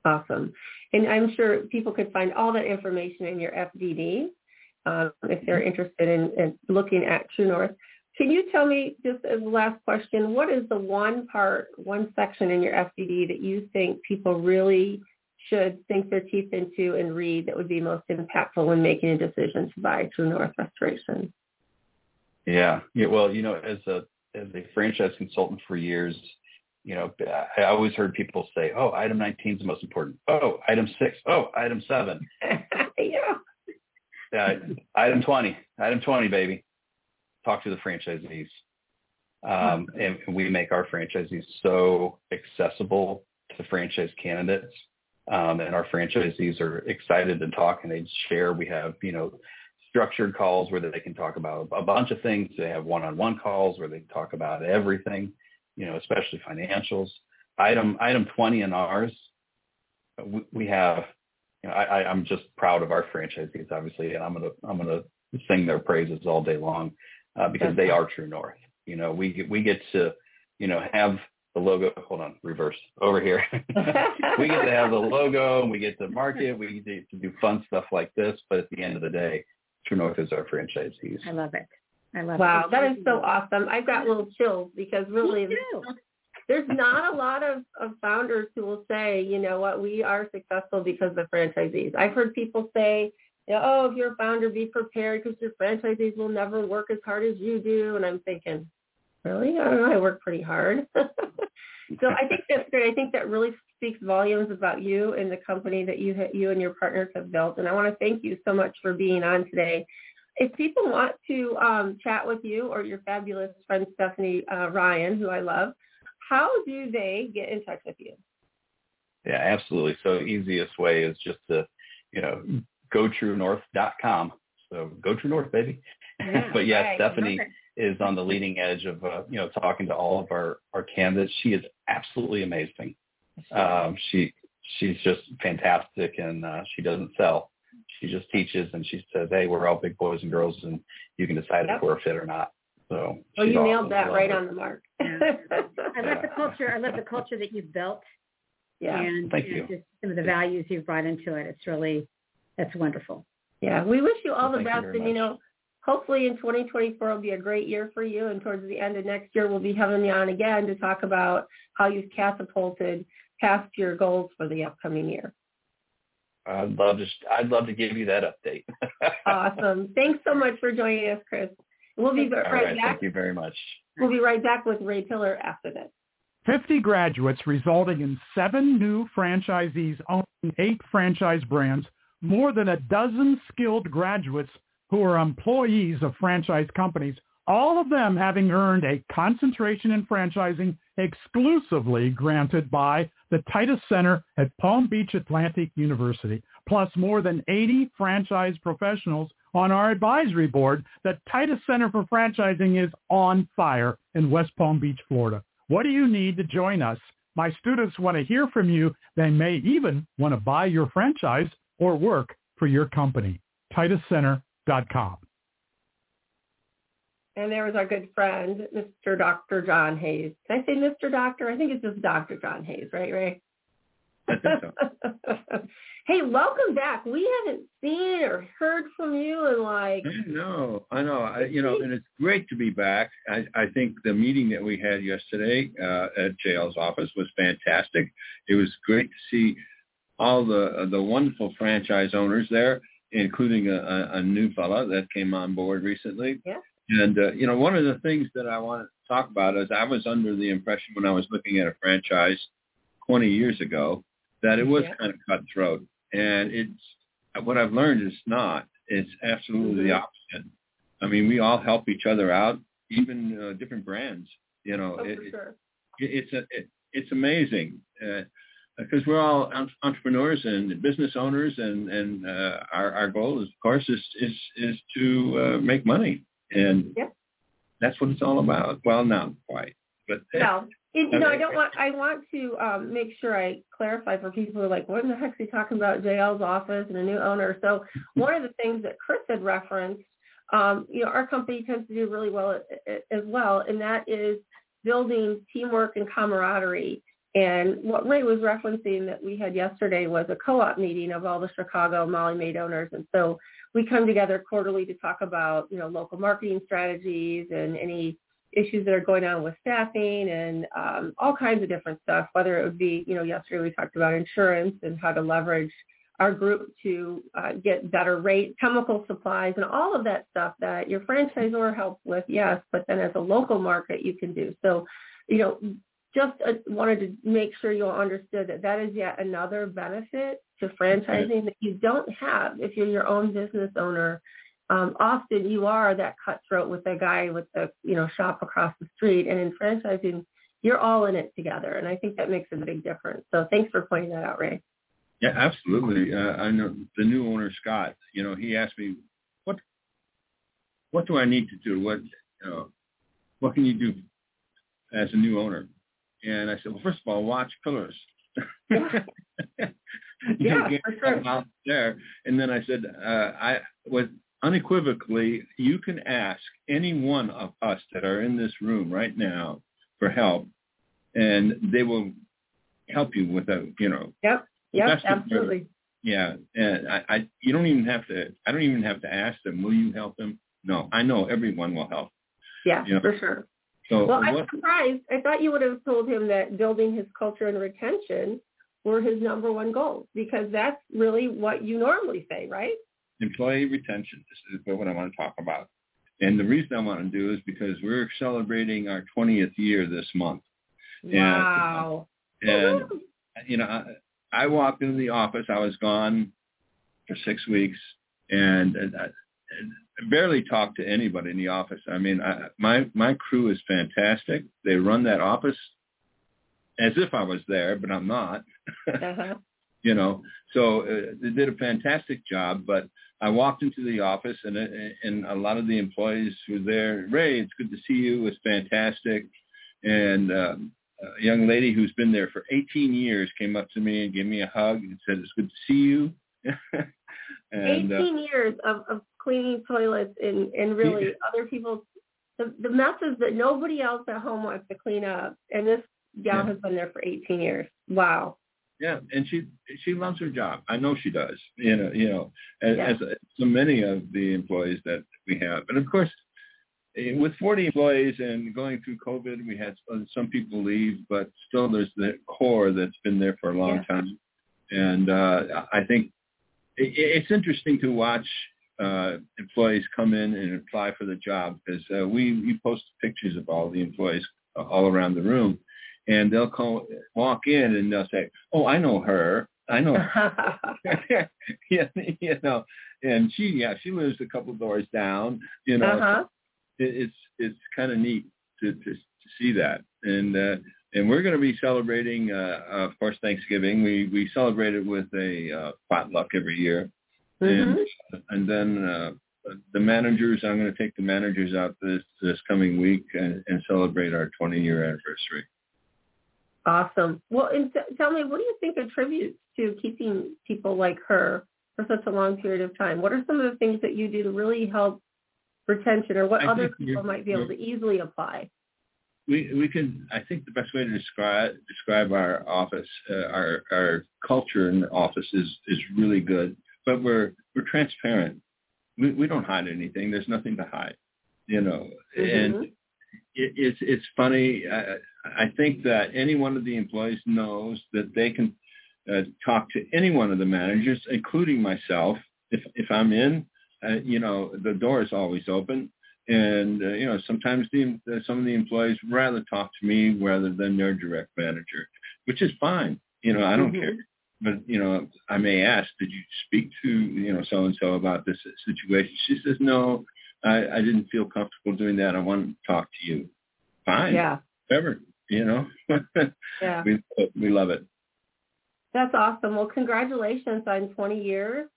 Speaker 1: Awesome. And I'm sure people could find all that information in your FDD um, if they're interested in, in looking at True North. Can you tell me, just as the last question, what is the one part, one section in your FDD that you think people really should sink their teeth into and read that would be most impactful when making a decision to buy True North Restoration?
Speaker 4: Yeah. yeah. Well, you know, as a as a franchise consultant for years, you know, I always heard people say, "Oh, item 19 is the most important." Oh, item six. Oh, item seven.
Speaker 1: yeah.
Speaker 4: Uh, item 20. Item 20, baby talk to the franchisees. Um, and we make our franchisees so accessible to franchise candidates. Um, and our franchisees are excited to talk and they share. We have, you know, structured calls where they can talk about a bunch of things. They have one-on-one calls where they talk about everything, you know, especially financials. Item item 20 in ours, we, we have, you know, I, I'm just proud of our franchisees, obviously, and I'm gonna I'm gonna sing their praises all day long uh, because they are True North. You know, we get, we get to, you know, have the logo. Hold on, reverse over here. we get to have the logo, and we get to market. We get to do fun stuff like this. But at the end of the day, True North is our franchisees.
Speaker 2: I love it. I love
Speaker 1: wow, that is so awesome. I've got little chills because really, there's not a lot of, of founders who will say, you know what, we are successful because of franchisees. I've heard people say, you know, oh, if you're a founder, be prepared because your franchisees will never work as hard as you do. And I'm thinking, really? I don't know. I work pretty hard. so I think that's great. I think that really speaks volumes about you and the company that you you and your partners have built. And I want to thank you so much for being on today. If people want to um, chat with you or your fabulous friend Stephanie uh, Ryan, who I love, how do they get in touch with you?
Speaker 4: Yeah, absolutely. So easiest way is just to, you know, gotruenorth.com. So go True North, baby.
Speaker 2: Yeah,
Speaker 4: but yeah,
Speaker 2: right.
Speaker 4: Stephanie is on the leading edge of, uh, you know, talking to all of our, our candidates. She is absolutely amazing. Um, she, she's just fantastic and uh, she doesn't sell. She just teaches and she says, hey, we're all big boys and girls and you can decide yep. if we're a fit or not. So oh,
Speaker 1: well, you nailed that right on the mark.
Speaker 2: Yeah. I love the culture. I love the culture that you've built.
Speaker 1: Yeah.
Speaker 2: And
Speaker 4: Thank
Speaker 2: you.
Speaker 4: you.
Speaker 2: Just some of the values you've brought into it. It's really that's wonderful.
Speaker 1: Yeah, we wish you all
Speaker 4: well,
Speaker 1: the best,
Speaker 4: you
Speaker 1: and you know, hopefully in 2024 will be a great year for you. And towards the end of next year, we'll be having you on again to talk about how you've catapulted past your goals for the upcoming year.
Speaker 4: I'd love to. I'd love to give you that update.
Speaker 1: awesome. Thanks so much for joining us, Chris. We'll be right,
Speaker 4: right
Speaker 1: back.
Speaker 4: Thank you very much.
Speaker 1: We'll be right back with Ray Tiller after this.
Speaker 5: 50 graduates resulting in seven new franchisees owning eight franchise brands more than a dozen skilled graduates who are employees of franchise companies, all of them having earned a concentration in franchising exclusively granted by the Titus Center at Palm Beach Atlantic University, plus more than 80 franchise professionals on our advisory board. The Titus Center for Franchising is on fire in West Palm Beach, Florida. What do you need to join us? My students want to hear from you. They may even want to buy your franchise or work for your company. TitusCenter.com.
Speaker 1: And there was our good friend, Mr. Dr. John Hayes. Can I say Mr. Doctor? I think it's just Dr. John Hayes, right, Ray?
Speaker 6: I think so.
Speaker 1: hey, welcome back. We haven't seen or heard from you in like.
Speaker 6: I know, I know. I, you know, and it's great to be back. I, I think the meeting that we had yesterday uh, at JL's office was fantastic. It was great to see all the uh, the wonderful franchise owners there. including a, a, a new fella that came on board recently.
Speaker 1: Yeah.
Speaker 6: And uh, you know, one of the things that I want to talk about is I was under the impression when I was looking at a franchise 20 years ago that it was
Speaker 1: Yeah.
Speaker 6: kind of cutthroat, and it's what I've learned is not. It's absolutely the
Speaker 1: Mhm.
Speaker 6: opposite. I mean, we all help each other out, even uh, different brands. You know,
Speaker 1: Oh,
Speaker 6: it,
Speaker 1: sure.
Speaker 6: it, it's a it, it's amazing because we're all entrepreneurs and business owners, and and uh, our our goal, is, of course, is is is to uh, make money, and
Speaker 1: Yeah.
Speaker 6: that's what it's all about. Well, not quite, but
Speaker 1: No, and, you know, I don't want. I want to um, make sure I clarify for people who are like, "What in the heck is he talking about?" JL's office and a new owner. So one of the things that Chris had referenced, um, you know, our company tends to do really well a- a- as well, and that is building teamwork and camaraderie. And what Ray was referencing that we had yesterday was a co-op meeting of all the Chicago Molly Maid owners, and so we come together quarterly to talk about you know local marketing strategies and any issues that are going on with staffing and um, all kinds of different stuff. Whether it would be you know yesterday we talked about insurance and how to leverage our group to uh, get better rate chemical supplies and all of that stuff that your franchisor helps with, yes, but then as a local market you can do. So, you know, just uh, wanted to make sure you all understood that that is yet another benefit to franchising that you don't have if you're your own business owner. Um, often you are that cutthroat with the guy with the you know shop across the street, and in franchising, you're all in it together, and I think that makes a big difference. So thanks for pointing that out, Ray.
Speaker 6: Yeah, absolutely. Uh, I know the new owner, Scott. You know, he asked me, "What, what do I need to do? What, you know, what can you do as a new owner?" And I said, "Well, first of all, watch Pillars."
Speaker 1: Yeah. For sure.
Speaker 6: there. And then I said, uh, "I was unequivocally, you can ask any one of us that are in this room right now for help, and they will help you with a, you know,
Speaker 1: Yep. Yep. Absolutely.
Speaker 6: yeah, and I, I, you don't even have to. I don't even have to ask them. Will you help them? No, I know everyone will help.
Speaker 1: Yeah,
Speaker 6: Yeah.
Speaker 1: for sure.
Speaker 6: So
Speaker 1: Well, I'm
Speaker 6: what,
Speaker 1: surprised. I thought you would have told him that building his culture and retention were his number one goals because that's really what you normally say, right?
Speaker 6: employee retention. This is what I want to talk about. And the reason I want to do is because we're celebrating our 20th year this month.
Speaker 1: Wow.
Speaker 6: Uh, and you know, I, I walked into the office. I was gone for six weeks, and, and I barely talk to anybody in the office. I mean, I, my my crew is fantastic. They run that office as if I was there, but I'm not.
Speaker 1: Uh-huh.
Speaker 6: you know, so uh, they did a fantastic job. But I walked into the office, and uh, and a lot of the employees who were there. Ray, it's good to see you. It's fantastic. And um, a young lady who's been there for 18 years came up to me and gave me a hug and said, "It's good to see you." and uh,
Speaker 1: 18 years of, of cleaning toilets and, and really other people's, the, the messes that nobody else at home wants to clean up. And this gal
Speaker 6: Yeah.
Speaker 1: has been there for 18 years. Wow.
Speaker 6: yeah, and she she loves her job. I know she does. You know, you know, as,
Speaker 1: Yeah.
Speaker 6: as so many of the employees that we have. And of course, eh, with 40 employees and going through COVID, we had some- some people leave, but still there's the core that's been there for a long
Speaker 1: Yeah.
Speaker 6: time. And uh, I think it's interesting to watch uh, employees come in and apply for the job because uh, we, we post pictures of all the employees all around the room. And they'll call, walk in and they'll say, "Oh, I know her. I know her." yeah, you know, and she, yeah, she lives a couple doors down. You know,
Speaker 1: uh-huh.
Speaker 6: it, it's it's kind of neat to, to to see that, and uh, and we're going to be celebrating, uh, of course, Thanksgiving. We we celebrate it with a uh, potluck every year,
Speaker 1: Mhm.
Speaker 6: and and then uh, the managers. I'm going to take the managers out this this coming week and, and celebrate our 20 year anniversary.
Speaker 1: Awesome. Well, and t- tell me, what do you think attributes to keeping people like her for such a long period of time? What are some of the things that you do to really help retention or what
Speaker 6: I
Speaker 1: other people might be able to easily apply?
Speaker 6: we we can I think the best way to describe describe our office uh, our our culture in the office is is really good but we're we're transparent we we don't hide anything there's nothing to hide you know and
Speaker 1: Mhm.
Speaker 6: it, it's it's funny I, I think that any one of the employees knows that they can uh, talk to any one of the managers including myself if if I'm in, uh, you know, the door is always open. And uh, you know, sometimes the uh, some of the employees rather talk to me rather than their direct manager, which is fine. You know, I don't mm-hmm. care. But you know, I may ask, did you speak to you know so and so about this situation? She says, no, I, I didn't feel comfortable doing that. I want to talk to you. Fine.
Speaker 1: Yeah.
Speaker 6: Whatever. You know.
Speaker 1: yeah.
Speaker 6: We we love it.
Speaker 1: That's awesome. Well, congratulations on 20 years.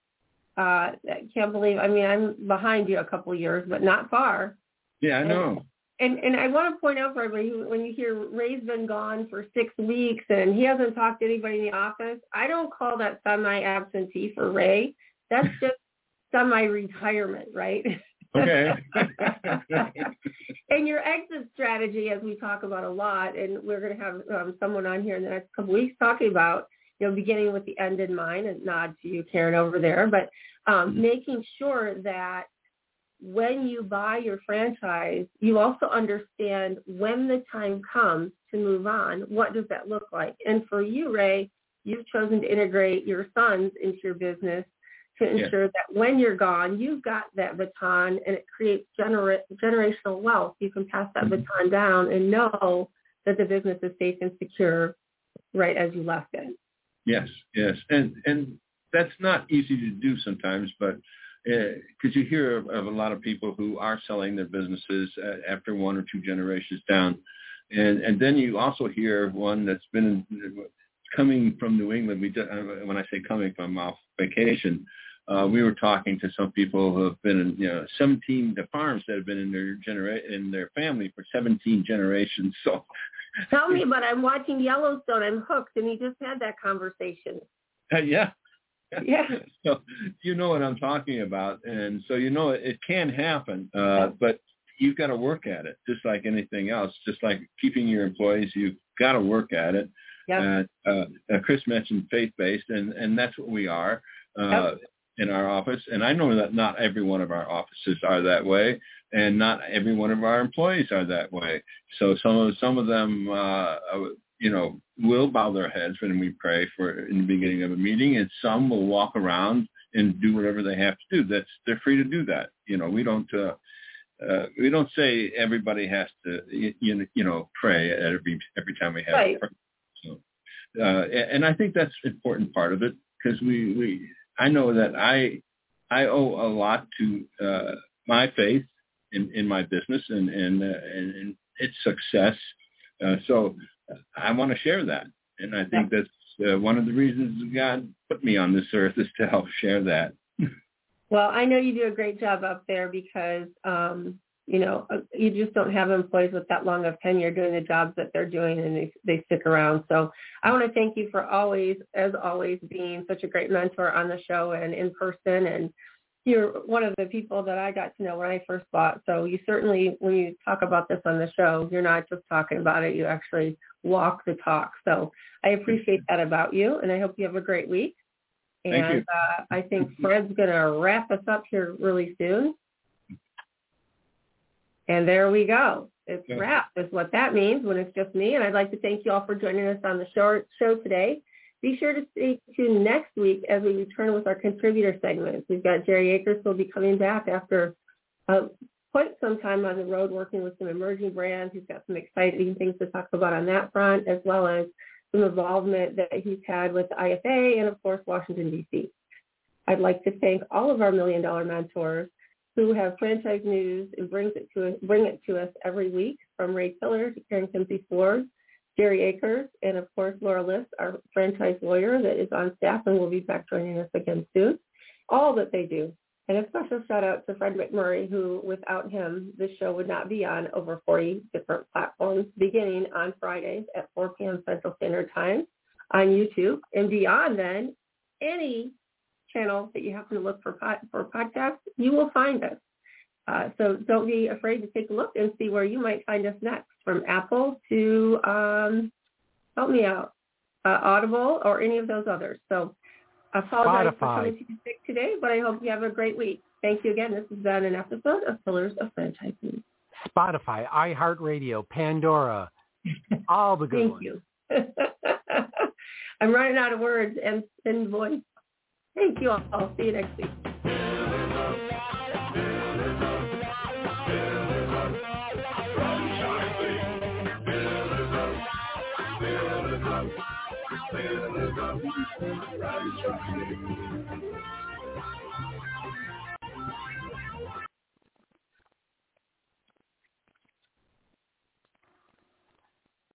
Speaker 1: Uh, I can't believe. I mean, I'm behind you a couple of years, but not far.
Speaker 6: Yeah, I know.
Speaker 1: And and I want to point out for everybody when you hear Ray's been gone for six weeks and he hasn't talked to anybody in the office, I don't call that semi-absentee for Ray. That's just semi-retirement, right?
Speaker 6: Okay.
Speaker 1: and your exit strategy, as we talk about a lot, and we're going to have um, someone on here in the next couple weeks talking about you know, beginning with the end in mind, and nod to you, Karen, over there, but um, mm-hmm. making sure that when you buy your franchise, you also understand when the time comes to move on, what does that look like? And for you, Ray, you've chosen to integrate your sons into your business to ensure yeah. that when you're gone, you've got that baton and it creates gener- generational wealth. You can pass that mm-hmm. baton down and know that the business is safe and secure right as you left it.
Speaker 6: Yes, yes, and and that's not easy to do sometimes, but because uh, you hear of, of, a lot of people who are selling their businesses uh, after one or two generations down, and and then you also hear one that's been coming from New England. We uh, when I say coming from off vacation, uh, we were talking to some people who have been in you know 17 the farms that have been in their genera- in their family for 17 generations. So
Speaker 1: Tell me, but I'm watching Yellowstone. I'm hooked, and he just had that conversation.
Speaker 6: Uh, yeah.
Speaker 1: Yeah.
Speaker 6: so you know what I'm talking about, and so you know it, it can happen, uh, but you've got to work at it, just like anything else. Just like keeping your employees, you've got to work at it.
Speaker 1: Yeah.
Speaker 6: Uh, uh, Chris mentioned faith-based, and and that's what we are. Uh, yep in our office. And I know that not every one of our offices are that way, and not every one of our employees are that way. So some of some of them, uh, you know, will bow their heads when we pray for in the beginning of a meeting, and some will walk around and do whatever they have to do. That's they're free to do that. You know, we don't. Uh, uh, we don't say everybody has to, you, you know, pray every every time we have.
Speaker 1: Right.
Speaker 6: So, uh, and I think that's an important part of it because we we I know that I I owe a lot to uh, my faith in, in my business and and, uh, and, and its success. Uh, so I want to share that, and I think that's uh, one of the reasons God put me on this earth is to help share that.
Speaker 1: Well, I know you do a great job up there because um, you know, uh, you just don't have employees with that long of tenure doing the jobs that they're doing and they, they stick around. So I want to thank you for always, as always, being such a great mentor on the show and in person. And you're one of the people that I got to know when I first bought. So you certainly, when you talk about this on the show, you're not just talking about it. You actually walk the talk. So I appreciate that about you. And I hope you have a great week. And uh, I think Fred's going to wrap us up here really soon. And there we go. It's yeah. wrapped is what that means when it's just me. And I'd like to thank you all for joining us on the show, show today. Be sure to stay tuned next week as we return with our contributor segments. We've got Jerry Akers who will be coming back after uh, quite some time on the road working with some emerging brands. He's got some exciting things to talk about on that front, as well as some involvement that he's had with IFA and, of course, Washington, D.C. I'd like to thank all of our Million Dollar Mentors who have franchise news and brings it to us, bring it to us every week from Ray Tiller to Karen Kinsey Ford, Jerry Akers, and of course Laura List, our franchise lawyer that is on staff and will be back joining us again soon. All that they do. And a special shout out to Fred McMurray, who without him, this show would not be on over 40 different platforms, beginning on Fridays at 4 p.m. Central Standard Time on YouTube. And beyond then, any channel that you happen to look for pod, for podcasts, you will find us. Uh, so don't be afraid to take a look and see where you might find us next, from Apple to um, help me out, uh, Audible or any of those others. So I apologize Spotify. for coming to you sick today, but I hope you have a great week. Thank you again. This has been an episode of Pillars of Franchising.
Speaker 7: Spotify, iHeartRadio, Pandora, all the good
Speaker 1: Thank
Speaker 7: ones.
Speaker 1: you. I'm running out of words and, and voice. Thank you all. I'll see you next week.
Speaker 8: Tchau.